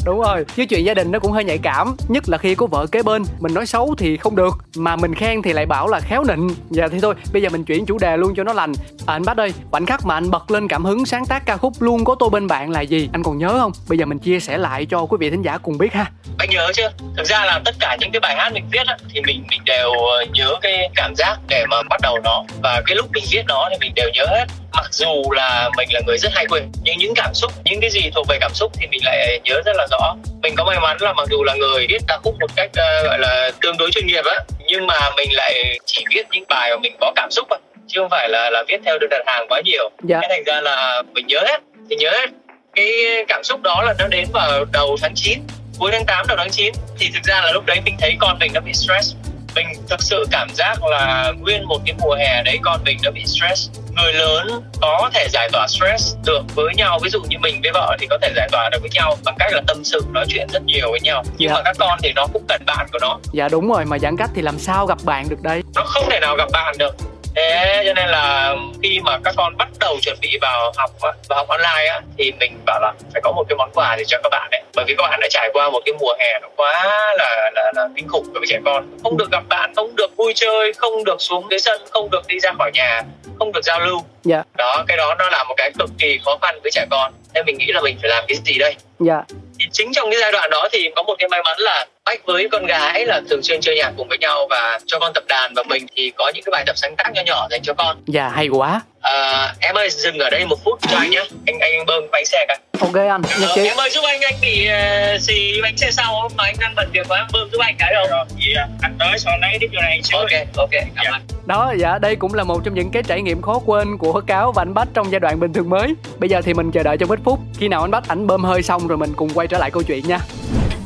Đúng rồi. Chứ chuyện gia đình nó cũng hơi nhạy cảm nhất là khi có vợ kế bên. Mình nói xấu thì không được mà mình mình khen thì lại bảo là khéo nịnh. Dạ thì thôi bây giờ mình chuyển chủ đề luôn cho nó lành. À, anh bác ơi khoảnh khắc mà anh bật lên cảm hứng sáng tác ca khúc luôn có tôi bên bạn là gì? Anh còn nhớ không? Bây giờ mình chia sẻ lại cho quý vị thính giả cùng biết ha. Anh nhớ chưa? Thực ra là tất cả những cái bài hát mình viết á, thì mình mình đều ờ, nhớ cái cảm giác để mà bắt đầu nó. Và cái lúc mình viết nó thì mình đều nhớ hết. Mặc dù là mình là người rất hay quên nhưng những cảm xúc những cái gì thuộc về cảm xúc thì mình lại nhớ rất là rõ mình có may mắn là mặc dù là người viết ca khúc một cách uh, gọi là tương đối chuyên nghiệp á nhưng mà mình lại chỉ viết những bài mà mình có cảm xúc thôi chứ không phải là là viết theo đơn đặt hàng quá nhiều. Dạ. cái thành ra là mình nhớ hết thì nhớ hết. Cái cảm xúc đó là nó đến vào đầu tháng 9 cuối tháng 8 đầu tháng 9 thì thực ra là lúc đấy mình thấy con mình nó bị stress mình thực sự cảm giác là nguyên một cái mùa hè đấy con mình đã bị stress. Người lớn có thể giải tỏa stress được với nhau. Ví dụ như mình với vợ thì có thể giải tỏa được với nhau bằng cách là tâm sự nói chuyện rất nhiều với nhau. Nhưng Dạ. mà các con thì nó cũng cần bạn của nó. Dạ đúng rồi. Mà giãn cách thì làm sao gặp bạn được đây? Nó không thể nào gặp bạn được thế cho nên là khi mà các con bắt đầu chuẩn bị vào học vào học online á thì mình bảo là phải có một cái món quà gì cho các bạn đấy bởi vì các bạn đã trải qua một cái mùa hè nó quá là là, là kinh khủng với trẻ con. Không được gặp bạn không được vui chơi không được xuống dưới sân không được đi ra khỏi nhà không được giao lưu. Dạ. Đó cái đó nó là một cái cực kỳ khó khăn với trẻ con. Nên mình nghĩ là mình phải làm cái gì đây dạ. Thì chính trong cái giai đoạn đó thì có một cái may mắn là bách với con gái là thường xuyên chơi nhạc cùng với nhau và cho con tập đàn và mình thì có những cái bài tập sáng tác nhỏ nhỏ dành cho con. Dạ hay quá à, em ơi dừng ở đây một phút cho anh nhé anh anh bơm bánh xe cả. Ok anh ờ, trí. em ơi giúp anh anh bị uh, xì bánh xe sau mà anh đang bận việc quá em bơm giúp anh cái đâu thì anh tới sau lấy tiếp chỗ này ok ok cảm ơn. Đó dạ đây cũng là một trong những cái trải nghiệm khó quên của cáo và anh bách trong giai đoạn bình thường mới. Bây giờ thì mình chờ đợi trong ít phút khi nào anh bách ảnh bơm hơi xong rồi mình cùng quay trở lại câu chuyện nha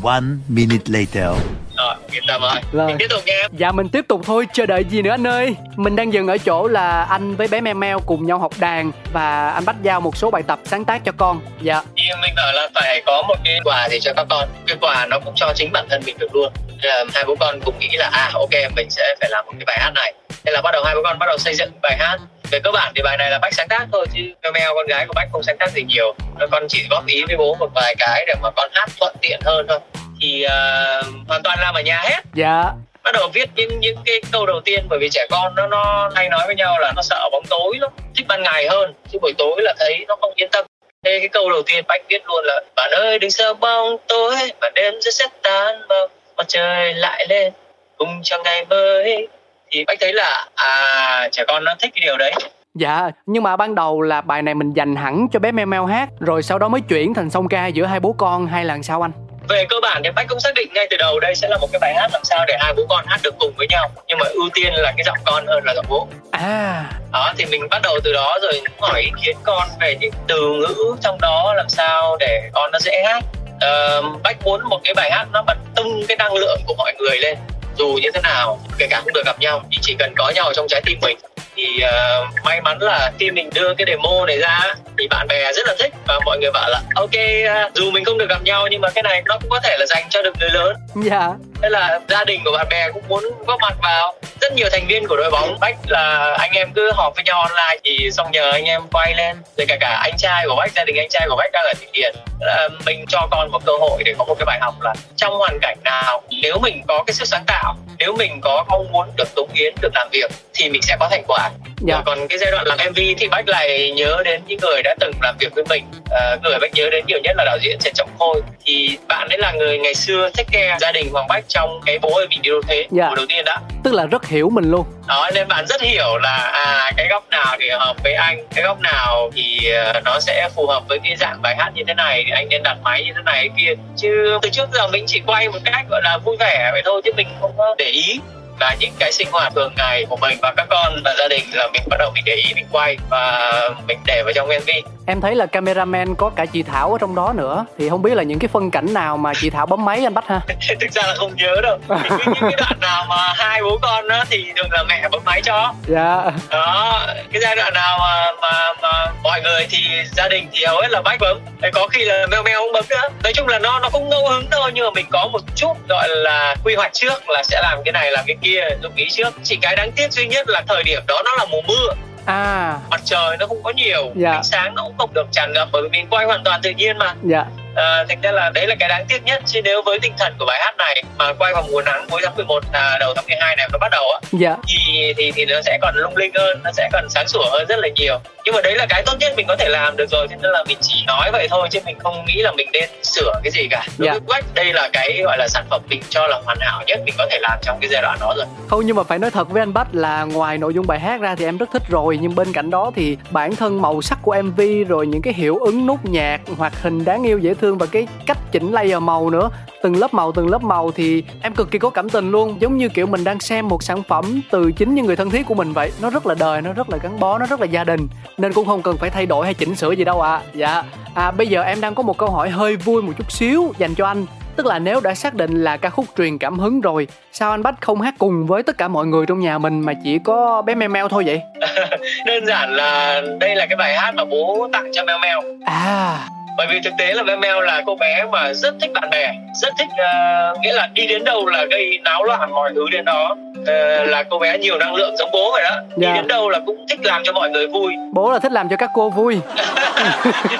One minute later. rồi yên tâm rồi Rồi. mình tiếp tục nha. Dạ mình tiếp tục thôi, chờ đợi gì nữa anh ơi? Mình đang dừng ở chỗ là anh với bé Meo Meo cùng nhau học đàn Và anh Bách giao một số bài tập sáng tác cho con. Dạ. Thì mình bảo là phải có một cái quà gì cho các con. Cái quà nó cũng cho chính bản thân mình được luôn. Thế là hai bố con cùng nghĩ là à ok mình sẽ phải làm một cái bài hát này. Thế là bắt đầu hai bố con bắt đầu xây dựng bài hát về cơ bản thì bài này là bách sáng tác thôi chứ meo meo con gái của bách không sáng tác gì nhiều. Con chỉ góp ý với bố một vài cái để mà con hát thuận tiện hơn thôi. Thì uh, hoàn toàn làm ở nhà hết. Dạ. Bắt đầu viết những những cái câu đầu tiên bởi vì trẻ con nó nó hay nói với nhau là nó sợ bóng tối lắm thích ban ngày hơn chứ buổi tối là thấy nó không yên tâm. Thế cái câu đầu tiên bách viết luôn là bạn ơi đừng sợ bóng tối mà đêm sẽ sẽ tan mờ mặt trời lại lên cùng cho ngày mới thì bách thấy là à trẻ con nó thích cái điều đấy. Dạ, nhưng mà ban đầu là bài này mình dành hẳn cho bé Meo Meo hát Rồi sau đó mới chuyển thành song ca giữa hai bố con hay là sao anh? về cơ bản thì bách cũng xác định ngay từ đầu đây sẽ là một cái bài hát làm sao để hai bố con hát được cùng với nhau nhưng mà ưu tiên là cái giọng con hơn là giọng bố. À, đó thì mình bắt đầu từ đó rồi hỏi ý kiến con về những từ ngữ trong đó làm sao để con nó dễ hát. Ờ, bách muốn một cái bài hát nó bật tung cái năng lượng của mọi người lên dù như thế nào, kể cả không được gặp nhau thì chỉ cần có nhau trong trái tim mình thì ờ, may mắn là khi mình đưa cái demo này ra thì bạn bè rất là thích và mọi người bảo là ok ờ, dù mình không được gặp nhau nhưng mà cái này nó cũng có thể là dành cho được người lớn. Dạ. Thế là gia đình của bạn bè cũng muốn góp mặt vào. Rất nhiều thành viên của đội bóng bách là anh em cứ họp với nhau online thì xong nhờ anh em quay lên. Rồi cả cả anh trai của bách gia đình anh trai của bách đang ở thụy điển. Là mình cho con một cơ hội để có một cái bài học là trong hoàn cảnh nào nếu mình có cái sức sáng tạo nếu mình có mong muốn được cống hiến được làm việc thì mình sẽ có thành quả Dạ. Rồi còn cái giai đoạn làm MV thì Bách lại nhớ đến những người đã từng làm việc với mình. À, Người Bách nhớ đến nhiều nhất là đạo diễn Trần Trọng Khôi. Thì bạn ấy là người ngày xưa take care gia đình Hoàng Bách trong cái bố ơi mình đi đâu thế Dạ. mùa đầu tiên đã. Tức là rất hiểu mình luôn. Đó nên bạn rất hiểu là à cái góc nào thì hợp với anh cái góc nào thì ờ, nó sẽ phù hợp với cái dạng bài hát như thế này thì anh nên đặt máy như thế này kia. Chứ từ trước giờ mình chỉ quay một cách gọi là vui vẻ vậy thôi chứ mình không có để ý là những cái sinh hoạt thường ngày của mình và các con và gia đình là mình bắt đầu mình để ý, mình quay và mình để vào trong MV Em thấy là cameraman có cả chị Thảo ở trong đó nữa Thì không biết là những cái phân cảnh nào mà chị Thảo bấm máy anh Bách ha? Thực ra là không nhớ đâu. Thì cứ những cái đoạn nào mà hai bố con đó thì thường là mẹ bấm máy cho. Dạ. Đó cái giai đoạn nào mà mà mà mọi người thì gia đình thì hầu hết là bách bấm. Có khi là meo meo không bấm nữa. Nói chung là nó nó không ngẫu hứng thôi nhưng mà mình có một chút gọi là quy hoạch trước là sẽ làm cái này làm cái kia dụng ý trước. Chỉ cái đáng tiếc duy nhất là thời điểm đó nó là mùa mưa À. Mặt trời nó không có nhiều Dạ. ánh sáng nó cũng không được tràn ngập bởi vì mình quay hoàn toàn tự nhiên mà. Dạ. À, thành ra là đấy là cái đáng tiếc nhất chứ nếu với tinh thần của bài hát này mà quay vào mùa nắng cuối tháng 11 à, đầu tháng 12 này nó bắt đầu á dạ. thì thì thì nó sẽ còn lung linh hơn nó sẽ còn sáng sủa hơn rất là nhiều nhưng mà đấy là cái tốt nhất mình có thể làm được rồi cho nên là mình chỉ nói vậy thôi chứ mình không nghĩ là mình nên sửa cái gì cả. Đối Dạ. với Quách đây là cái gọi là sản phẩm mình cho là hoàn hảo nhất mình có thể làm trong cái giai đoạn đó rồi. Không nhưng mà phải nói thật với anh Bách là ngoài nội dung bài hát ra thì em rất thích rồi nhưng bên cạnh đó thì bản thân màu sắc của MV rồi những cái hiệu ứng nút nhạc hoạt hình đáng yêu dễ thương và cái cách chỉnh layer màu nữa. Từng lớp màu từng lớp màu thì em cực kỳ có cảm tình luôn giống như kiểu mình đang xem một sản phẩm từ chính những người thân thiết của mình vậy. Nó rất là đời nó rất là gắn bó nó rất là gia đình nên cũng không cần phải thay đổi hay chỉnh sửa gì đâu ạ. Dạ. À bây giờ em đang có một câu hỏi hơi vui một chút xíu dành cho anh. Tức là nếu đã xác định là ca khúc truyền cảm hứng rồi Sao anh Bách không hát cùng với tất cả mọi người trong nhà mình Mà chỉ có bé Meo Meo thôi vậy? Đơn giản là đây là cái bài hát mà bố tặng cho Meo Meo. À bởi vì thực tế là Meo Meo là cô bé mà rất thích bạn bè rất thích uh, nghĩa là đi đến đâu là gây náo loạn mọi thứ đến đó. Uh, là cô bé nhiều năng lượng giống bố vậy đó. Đi Dạ. đến đâu là cũng thích làm cho mọi người vui. Bố là thích làm cho các cô vui.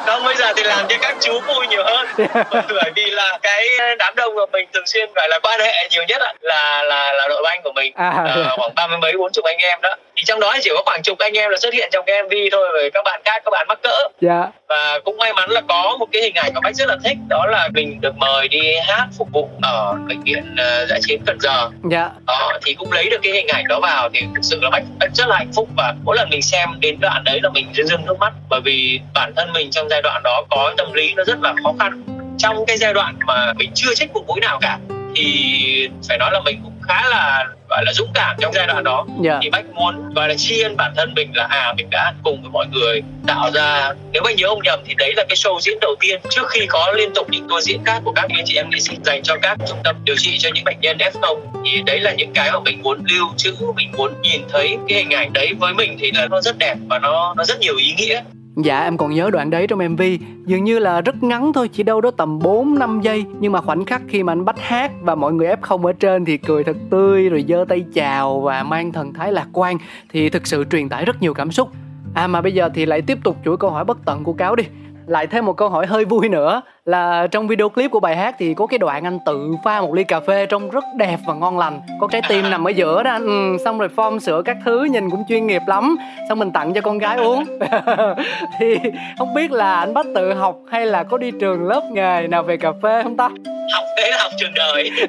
Không bây giờ thì làm cho các chú vui nhiều hơn. Bởi vì là cái đám đông mà mình thường xuyên phải là quan hệ nhiều nhất ạ, là là là đội banh của mình. À, dạ. khoảng ba mươi mấy bốn chục anh em đó thì trong đó chỉ có khoảng chục anh em là xuất hiện trong cái mv thôi rồi các bạn khác các bạn mắc cỡ. Dạ. Và cũng may mắn là có một cái hình ảnh mà bách rất là thích đó là mình được mời đi hát phục vụ ở bệnh viện uh, giã chiến cần giờ. Dạ. Đó thì cũng lấy được cái hình ảnh đó vào thì thực sự là bách, bách rất là hạnh phúc và mỗi lần mình xem đến đoạn đấy là mình rưng rưng nước mắt bởi vì bản thân mình trong giai đoạn đó có tâm lý nó rất là khó khăn. Trong cái giai đoạn mà mình chưa trích một mũi nào cả thì phải nói là mình cũng khá là gọi là dũng cảm trong giai đoạn đó. Dạ. Thì bách muốn gọi là tri ân bản thân mình là à mình đã cùng với mọi người tạo ra nếu mà nhớ không nhầm thì đấy là cái show diễn đầu tiên trước khi có liên tục những tour diễn khác của các anh chị em nghệ sĩ dành cho các trung tâm điều trị cho những bệnh nhân F0 thì đấy là những cái mà mình muốn lưu trữ mình muốn nhìn thấy cái hình ảnh đấy với mình thì là nó rất đẹp và nó nó rất nhiều ý nghĩa Dạ em còn nhớ đoạn đấy trong MV Dường như là rất ngắn thôi, Chỉ đâu đó tầm 4-5 giây. Nhưng mà khoảnh khắc khi mà anh bắt hát Và mọi người F0 ở trên thì cười thật tươi, Rồi giơ tay chào và mang thần thái lạc quan, Thì thực sự truyền tải rất nhiều cảm xúc. À mà bây giờ thì lại tiếp tục chuỗi câu hỏi bất tận của Cáo đi. Lại thêm một câu hỏi hơi vui nữa là trong video clip của bài hát thì có cái đoạn anh tự pha một ly cà phê trông rất đẹp và ngon lành. Có trái tim nằm ở giữa đó anh ừ, xong rồi form sữa các thứ nhìn cũng chuyên nghiệp lắm. Xong mình tặng cho con gái uống. Thì không biết là anh bắt tự học hay là có đi trường lớp nghề nào về cà phê không ta? Học đấy là học trường đời.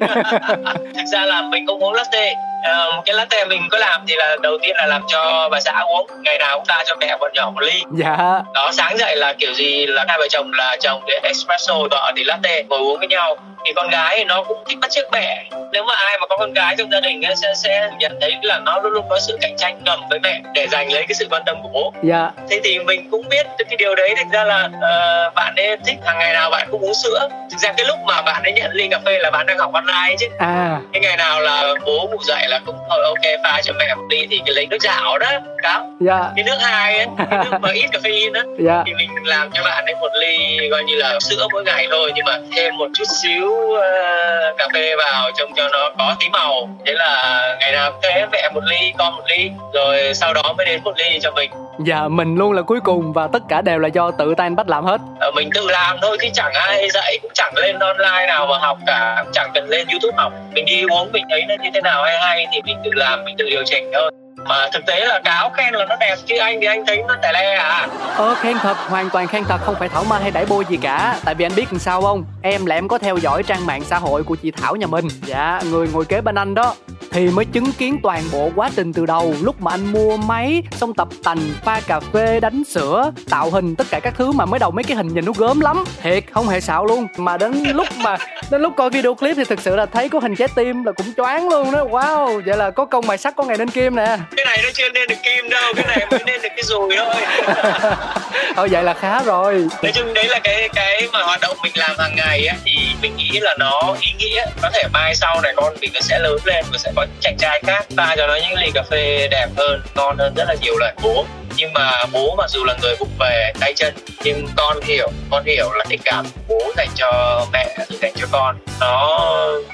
Thực ra là mình cũng uống latte. Ờ, cái latte mình có làm thì là đầu tiên là làm cho bà xã uống. Ngày nào cũng pha cho mẹ bọn nhỏ một ly. Dạ. Đó sáng dậy là kiểu gì là hai vợ chồng là chồng thì espresso vợ thì latte ngồi uống với nhau. Thì con gái thì nó cũng thích bắt chước mẹ nếu mà ai mà có con gái trong gia đình ấy, sẽ sẽ nhận thấy là nó luôn luôn có sự cạnh tranh ngầm với mẹ để giành lấy cái sự quan tâm của bố. Dạ. Thế thì mình cũng biết được cái điều đấy. Thực ra là uh, bạn ấy thích hàng ngày nào bạn cũng uống sữa. Thực ra cái lúc mà bạn ấy nhận ly cà phê là bạn đang học online chứ. À. Cái ngày nào là bố ngủ dậy là cũng thôi ok pha cho mẹ một ly. Thì cái lấy nước dạo đó đó dạ. cái nước hai ấy cái nước mà ít caffeine đó dạ. Thì mình làm cho bạn ấy một ly coi như là sữa mỗi ngày thôi nhưng mà thêm một chút xíu uh, cà phê vào trông cho nó có tí màu. Thế là ngày nào thế mẹ một ly con một ly rồi sau đó mới đến một ly cho mình. Dạ mình luôn là cuối cùng và tất cả đều là do tự tay anh bắt làm hết. Ờ, mình tự làm thôi chứ chẳng ai dạy cũng chẳng lên online nào mà học cả cũng chẳng cần lên youtube học. Mình đi uống mình thấy nó như thế nào hay hay thì mình tự làm mình tự điều chỉnh thôi mà thực tế là cáo khen là nó đẹp chứ anh thì anh thấy nó tẻ le à? Ờ khen thật, hoàn toàn khen thật Không phải thảo mai hay đẩy bôi gì cả. Tại vì anh biết làm sao không? Em là em có theo dõi trang mạng xã hội của chị Thảo nhà mình. Dạ, người ngồi kế bên anh đó thì mới chứng kiến toàn bộ quá trình từ đầu. Lúc mà anh mua máy xong tập tành pha cà phê đánh sữa tạo hình tất cả các thứ mà mới đầu mấy cái hình nhìn nó gớm lắm. Thiệt không hề xạo luôn. Mà đến lúc mà đến lúc coi video clip thì thực sự là thấy có hình trái tim là cũng choáng luôn đó. Wow vậy là có công mài sắt có ngày nên kim nè. Cái này nó chưa nên được kim đâu cái này mới nên được cái dùi thôi thôi vậy là khá rồi. Nói chung đấy là cái cái mà hoạt động mình làm hàng ngày á, thì mình nghĩ là nó ý nghĩa. Có thể mai sau này con mình nó sẽ lớn lên và sẽ có những chàng trai khác pha cho nó những ly cà phê đẹp hơn, ngon hơn rất là nhiều lần. Bố nhưng mà bố mặc dù là người vụng về tay chân nhưng con hiểu con hiểu là tình cảm của bố dành cho mẹ dành cho con. Nó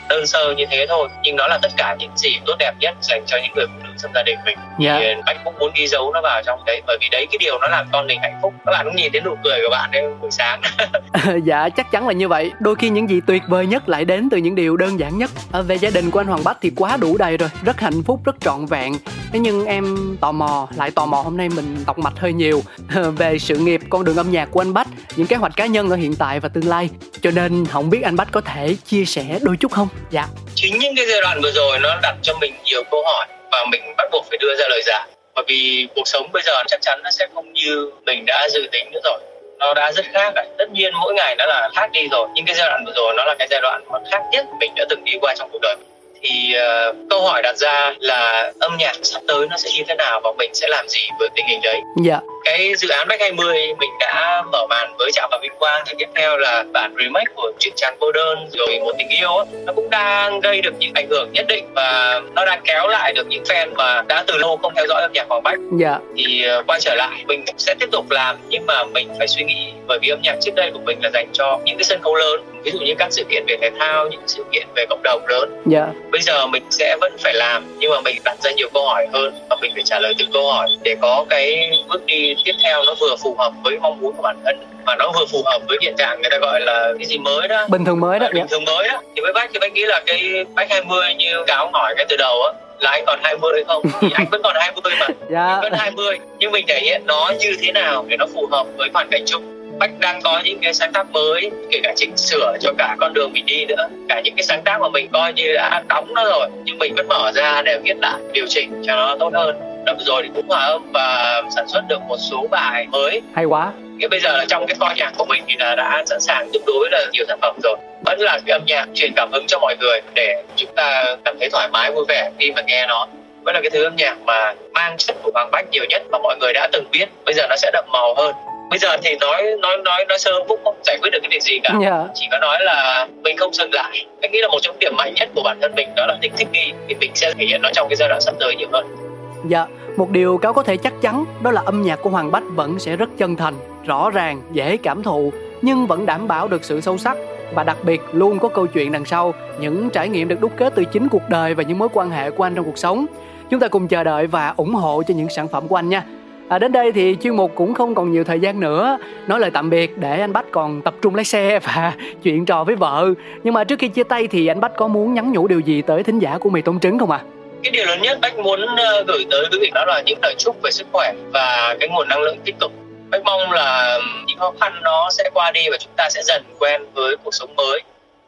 đơn sơ như thế thôi nhưng nó là tất cả những gì tốt đẹp nhất dành cho những người phụ nữ trong gia đình mình. Dạ. thì bách cũng muốn ghi dấu nó vào trong đấy bởi vì đấy cái điều nó làm con mình hạnh phúc. Các bạn cũng nhìn thấy nụ cười của bạn đấy buổi sáng. Dạ chắc chắn là như vậy. Đôi khi những gì tuyệt vời nhất lại đến từ những điều đơn giản nhất. À, về gia đình của anh hoàng bách thì quá đủ đầy rồi. Rất hạnh phúc rất trọn vẹn. Thế nhưng em tò mò lại tò mò hôm nay mình tọc mạch hơi nhiều. Về sự nghiệp, con đường âm nhạc của anh bách, những kế hoạch cá nhân ở hiện tại và tương lai. Cho nên không biết anh bách có thể chia sẻ đôi chút không? Dạ. Chính những cái giai đoạn vừa rồi nó đặt cho mình nhiều câu hỏi và mình bắt buộc phải đưa ra lời giải. Bởi vì cuộc sống bây giờ chắc chắn nó sẽ không như mình đã dự tính nữa rồi. Nó đã rất khác rồi. tất nhiên mỗi ngày nó là khác đi rồi. Nhưng cái giai đoạn vừa rồi nó là cái giai đoạn mà khác nhất mình đã từng đi qua trong cuộc đời thì uh, câu hỏi đặt ra là âm nhạc sắp tới nó sẽ như thế nào và mình sẽ làm gì với tình hình đấy? Dạ cái dự án Back 20 mình đã mở màn với Trạm và Vinh Quang. Thì tiếp theo là bản remake của truyện tràn cô đơn rồi một tình yêu nó cũng đang gây được những ảnh hưởng nhất định và nó đang kéo lại được những fan mà đã từ lâu không theo dõi âm nhạc Hoàng Bách dạ. Thì uh, quay trở lại mình sẽ tiếp tục làm nhưng mà mình phải suy nghĩ bởi vì âm nhạc trước đây của mình là dành cho những cái sân khấu lớn ví dụ như các sự kiện về thể thao những sự kiện về cộng đồng lớn. Dạ. Bây giờ mình sẽ vẫn phải làm nhưng mà mình đặt ra nhiều câu hỏi hơn và mình phải trả lời từng câu hỏi để có cái bước đi tiếp theo nó vừa phù hợp với mong muốn của bản thân mà nó vừa phù hợp với hiện trạng người ta gọi là cái gì mới đó. Bình thường mới đó dạ. bình thường mới đó. Thì với bách thì bách nghĩ là cái bách 20 như cáo hỏi cái từ đầu á là anh còn 20 hay không? Thì anh vẫn còn 20 mà. Dạ. Vẫn 20 nhưng mình thể hiện nó như thế nào để nó phù hợp với hoàn cảnh chung. Bách đang có những cái sáng tác mới kể cả chỉnh sửa cho cả con đường mình đi nữa. Cả những cái sáng tác mà mình coi như đã đóng nó rồi nhưng mình vẫn mở ra để viết lại điều chỉnh cho nó tốt hơn đợt vừa rồi thì cũng hòa âm và sản xuất được một số bài mới. Hay quá. Cái bây giờ là trong cái kho nhạc của mình thì là đã sẵn sàng tương đối là nhiều sản phẩm rồi. Vẫn là cái âm nhạc truyền cảm hứng cho mọi người để chúng ta cảm thấy thoải mái vui vẻ khi mà nghe nó. Vẫn là cái thứ âm nhạc mà mang chất của Hoàng Bách nhiều nhất mà mọi người đã từng biết. Bây giờ nó sẽ đậm màu hơn. Bây giờ thì nói nói nói nói sơ cũng không giải quyết được cái việc gì cả. Dạ. Chỉ có nói là mình không dừng lại. Anh nghĩ là một trong điểm mạnh nhất của bản thân mình đó là tính thích nghi. Thì mình sẽ thể hiện nó trong cái giai đoạn sắp tới nhiều hơn Dạ, một điều cáo có thể chắc chắn đó là âm nhạc của Hoàng Bách vẫn sẽ rất chân thành, rõ ràng, dễ cảm thụ nhưng vẫn đảm bảo được sự sâu sắc và đặc biệt luôn có câu chuyện đằng sau, những trải nghiệm được đúc kết từ chính cuộc đời và những mối quan hệ của anh trong cuộc sống. Chúng ta cùng chờ đợi và ủng hộ cho những sản phẩm của anh nha. À, đến đây thì chuyên mục cũng không còn nhiều thời gian nữa Nói lời tạm biệt để anh Bách còn tập trung lái xe và chuyện trò với vợ Nhưng mà trước khi chia tay thì anh Bách có muốn nhắn nhủ điều gì tới thính giả của mì tôm trứng không ạ? À? Cái điều lớn nhất bách muốn ờ, gửi tới quý vị đó là những lời chúc về sức khỏe và cái nguồn năng lượng tích cực. Bách mong là những khó khăn nó sẽ qua đi và chúng ta sẽ dần quen với cuộc sống mới.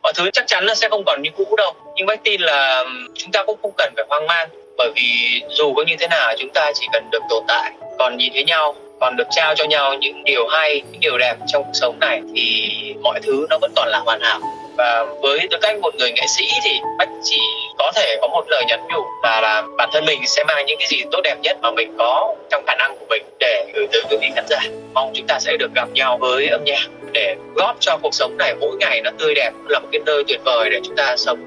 Mọi thứ chắc chắn là sẽ không còn như cũ đâu, nhưng bách tin là chúng ta cũng không cần phải hoang mang, bởi vì dù có như thế nào chúng ta chỉ cần được tồn tại, còn nhìn thấy nhau, còn được trao cho nhau những điều hay, những điều đẹp trong cuộc sống này thì mọi thứ nó vẫn còn là hoàn hảo và với tư cách một người nghệ sĩ thì bách chỉ có thể có một lời nhắn nhủ là, là bản thân mình sẽ mang những cái gì tốt đẹp nhất mà mình có trong khả năng của mình để gửi tới quý vị khán giả. Mong chúng ta sẽ được gặp nhau với âm nhạc để góp cho cuộc sống này mỗi ngày nó tươi đẹp là một cái nơi tuyệt vời để chúng ta sống.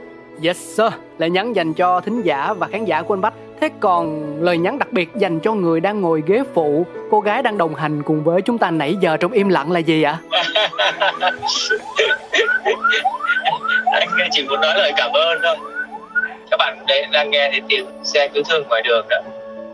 Yes sir, lời nhắn dành cho thính giả và khán giả của anh Bách. Thế còn lời nhắn đặc biệt dành cho người đang ngồi ghế phụ, Cô gái đang đồng hành cùng với chúng ta nãy giờ trong im lặng là gì ạ? anh chỉ muốn nói lời cảm ơn thôi. Các bạn đấy đang nghe thấy tiếng xe cứu thương ngoài đường đó.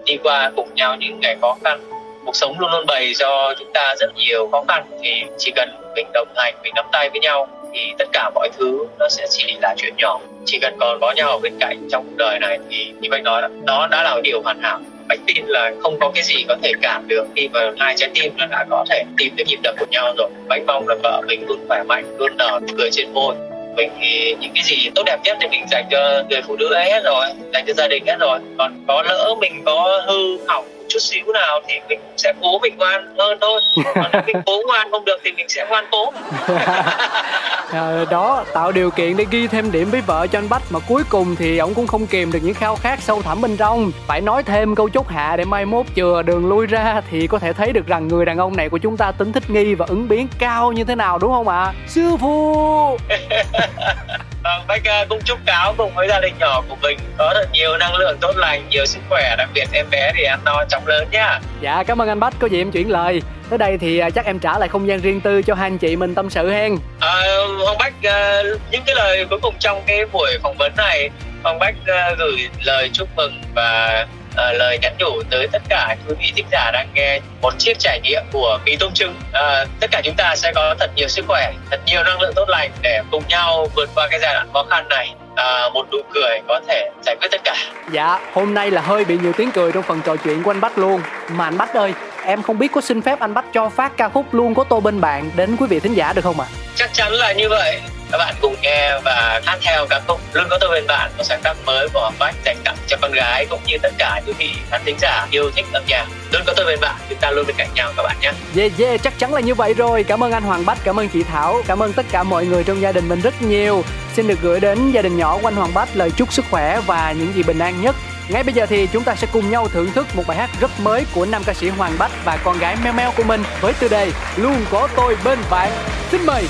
Đi qua cùng nhau những ngày khó khăn, cuộc sống luôn luôn bày cho chúng ta rất nhiều khó khăn. Thì chỉ cần mình đồng hành, mình nắm tay với nhau thì tất cả mọi thứ nó sẽ chỉ là chuyện nhỏ. Chỉ cần còn có nhau ở bên cạnh trong cuộc đời này thì như anh nói đó nó đã là điều hoàn hảo. Bạch tin là không có cái gì có thể cản được khi mà hai trái tim nó đã có thể tìm được nhịp đập của nhau rồi. Anh mong là vợ mình luôn khỏe mạnh, luôn nở cười trên môi. Mình thì những cái gì tốt đẹp nhất thì mình dành cho người phụ nữ ấy hết rồi, dành cho gia đình hết rồi. Còn có lỡ mình có hư hỏng chút xíu nào thì mình sẽ cố mình ngoan hơn thôi. Còn nếu mình cố ngoan không được thì mình sẽ ngoan cố. À, đó tạo điều kiện để ghi thêm điểm với vợ cho anh Bách. Mà cuối cùng thì ông cũng không kìm được những khao khát sâu thẳm bên trong. Phải nói thêm câu chốt hạ để mai mốt chừa đường lui ra thì có thể thấy được rằng người đàn ông này của chúng ta tính thích nghi và ứng biến cao như thế nào đúng không ạ? À? sư phụ Vâng, Bách cũng chúc cáo cùng với gia đình nhỏ của mình có thật nhiều năng lượng tốt lành, nhiều sức khỏe, đặc biệt em bé thì ăn no chóng lớn nhá. Dạ, cảm ơn anh Bách, có gì em chuyển lời. Tới đây thì chắc em trả lại không gian riêng tư cho hai anh chị mình tâm sự hen. À, Hoàng Bách, những cái lời cuối cùng trong cái buổi phỏng vấn này, Hoàng Bách gửi lời chúc mừng và uh, lời nhắn nhủ tới tất cả quý vị thính giả đang nghe một chiếc trải nghiệm của mì tôm trứng uh, tất cả chúng ta sẽ có thật nhiều sức khỏe thật nhiều năng lượng tốt lành để cùng nhau vượt qua cái giai đoạn khó khăn này. À, một nụ cười có thể giải quyết tất cả. Dạ hôm nay là hơi bị nhiều tiếng cười trong phần trò chuyện của anh bách luôn. Mà anh bách ơi em không biết có xin phép anh bách cho phát ca khúc luôn có tôi bên bạn đến quý vị thính giả được không ạ? À? chắc chắn là như vậy các bạn cùng nghe và hát theo ca khúc luôn có tôi bên bạn một sáng tác mới của Hoàng Bách dành tặng cho con gái cũng như tất cả quý vị khán thính giả yêu thích âm nhạc. Luôn có tôi bên bạn, chúng ta luôn bên cạnh nhau các bạn nhé. Yeah yeah, chắc chắn là như vậy rồi. Cảm ơn anh Hoàng Bách, cảm ơn chị Thảo, cảm ơn tất cả mọi người trong gia đình mình rất nhiều. Xin được gửi đến gia đình nhỏ của anh Hoàng Bách lời chúc sức khỏe và những gì bình an nhất. Ngay bây giờ thì chúng ta sẽ cùng nhau thưởng thức một bài hát rất mới của nam ca sĩ Hoàng Bách và con gái Meo Meo của mình với tiêu đề Luôn có tôi bên bạn. Xin mời.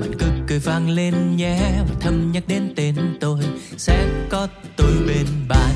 Bạn cứ cười vang lên nhé, và thầm nhắc đến tên tôi. Sẽ có tôi bên bạn.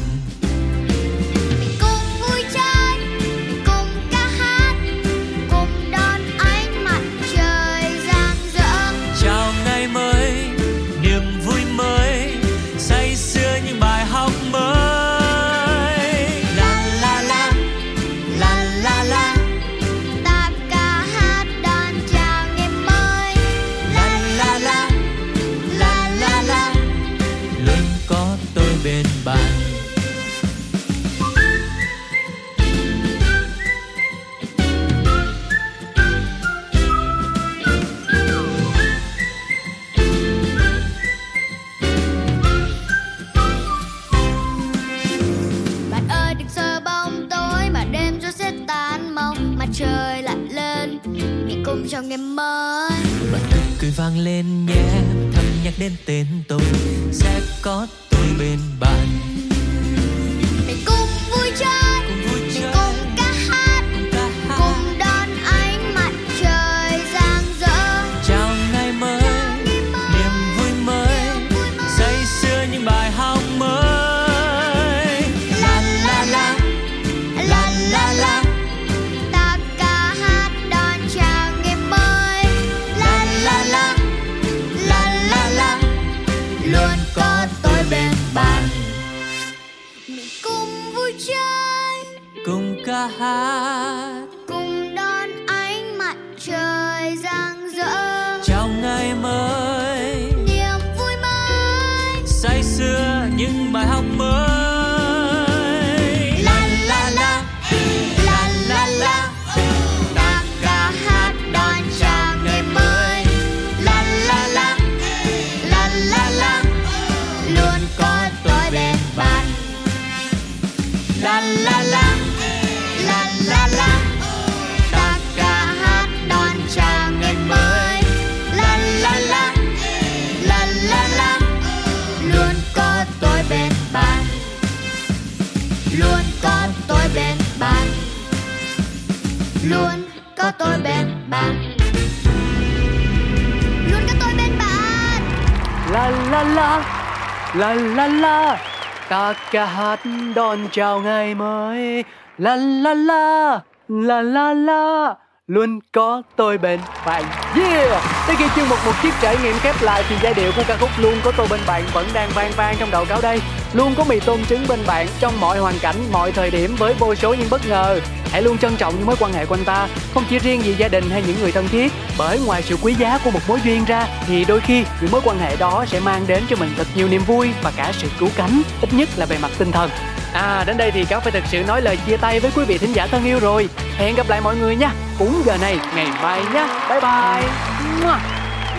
Tất cả hát đón chào ngày mới. La la la La la la. Luôn có tôi bên bạn. Yeah! Tới khi chương mục một chiếc trải nghiệm khép lại Thì giai điệu của ca khúc Luôn có tôi bên bạn Vẫn đang vang vang trong đầu cáo đây. Luôn có mì tôm trứng bên bạn Trong mọi hoàn cảnh, mọi thời điểm Với vô số những bất ngờ. Hãy luôn trân trọng những mối quan hệ của anh ta Không chỉ riêng vì gia đình hay những người thân thiết. Bởi ngoài sự quý giá của một mối duyên ra Thì đôi khi những mối quan hệ đó sẽ mang đến cho mình thật nhiều niềm vui Và cả sự cứu cánh Ít nhất là về mặt tinh thần. À đến đây thì cáo phải thực sự nói lời chia tay với quý vị thính giả thân yêu rồi. Hẹn gặp lại mọi người nha. Cũng giờ này ngày mai nha. Bye bye.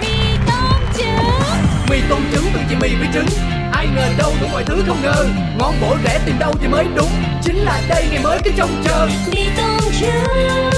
Mì tôm trứng. Mì tôm trứng từ chị mì với trứng. Ai ngờ đâu đủ mọi thứ không ngờ. Ngon bổ rẻ tìm đâu thì mới đúng. Chính là đây ngày mới cứ trông chờ. Mì tôm trứng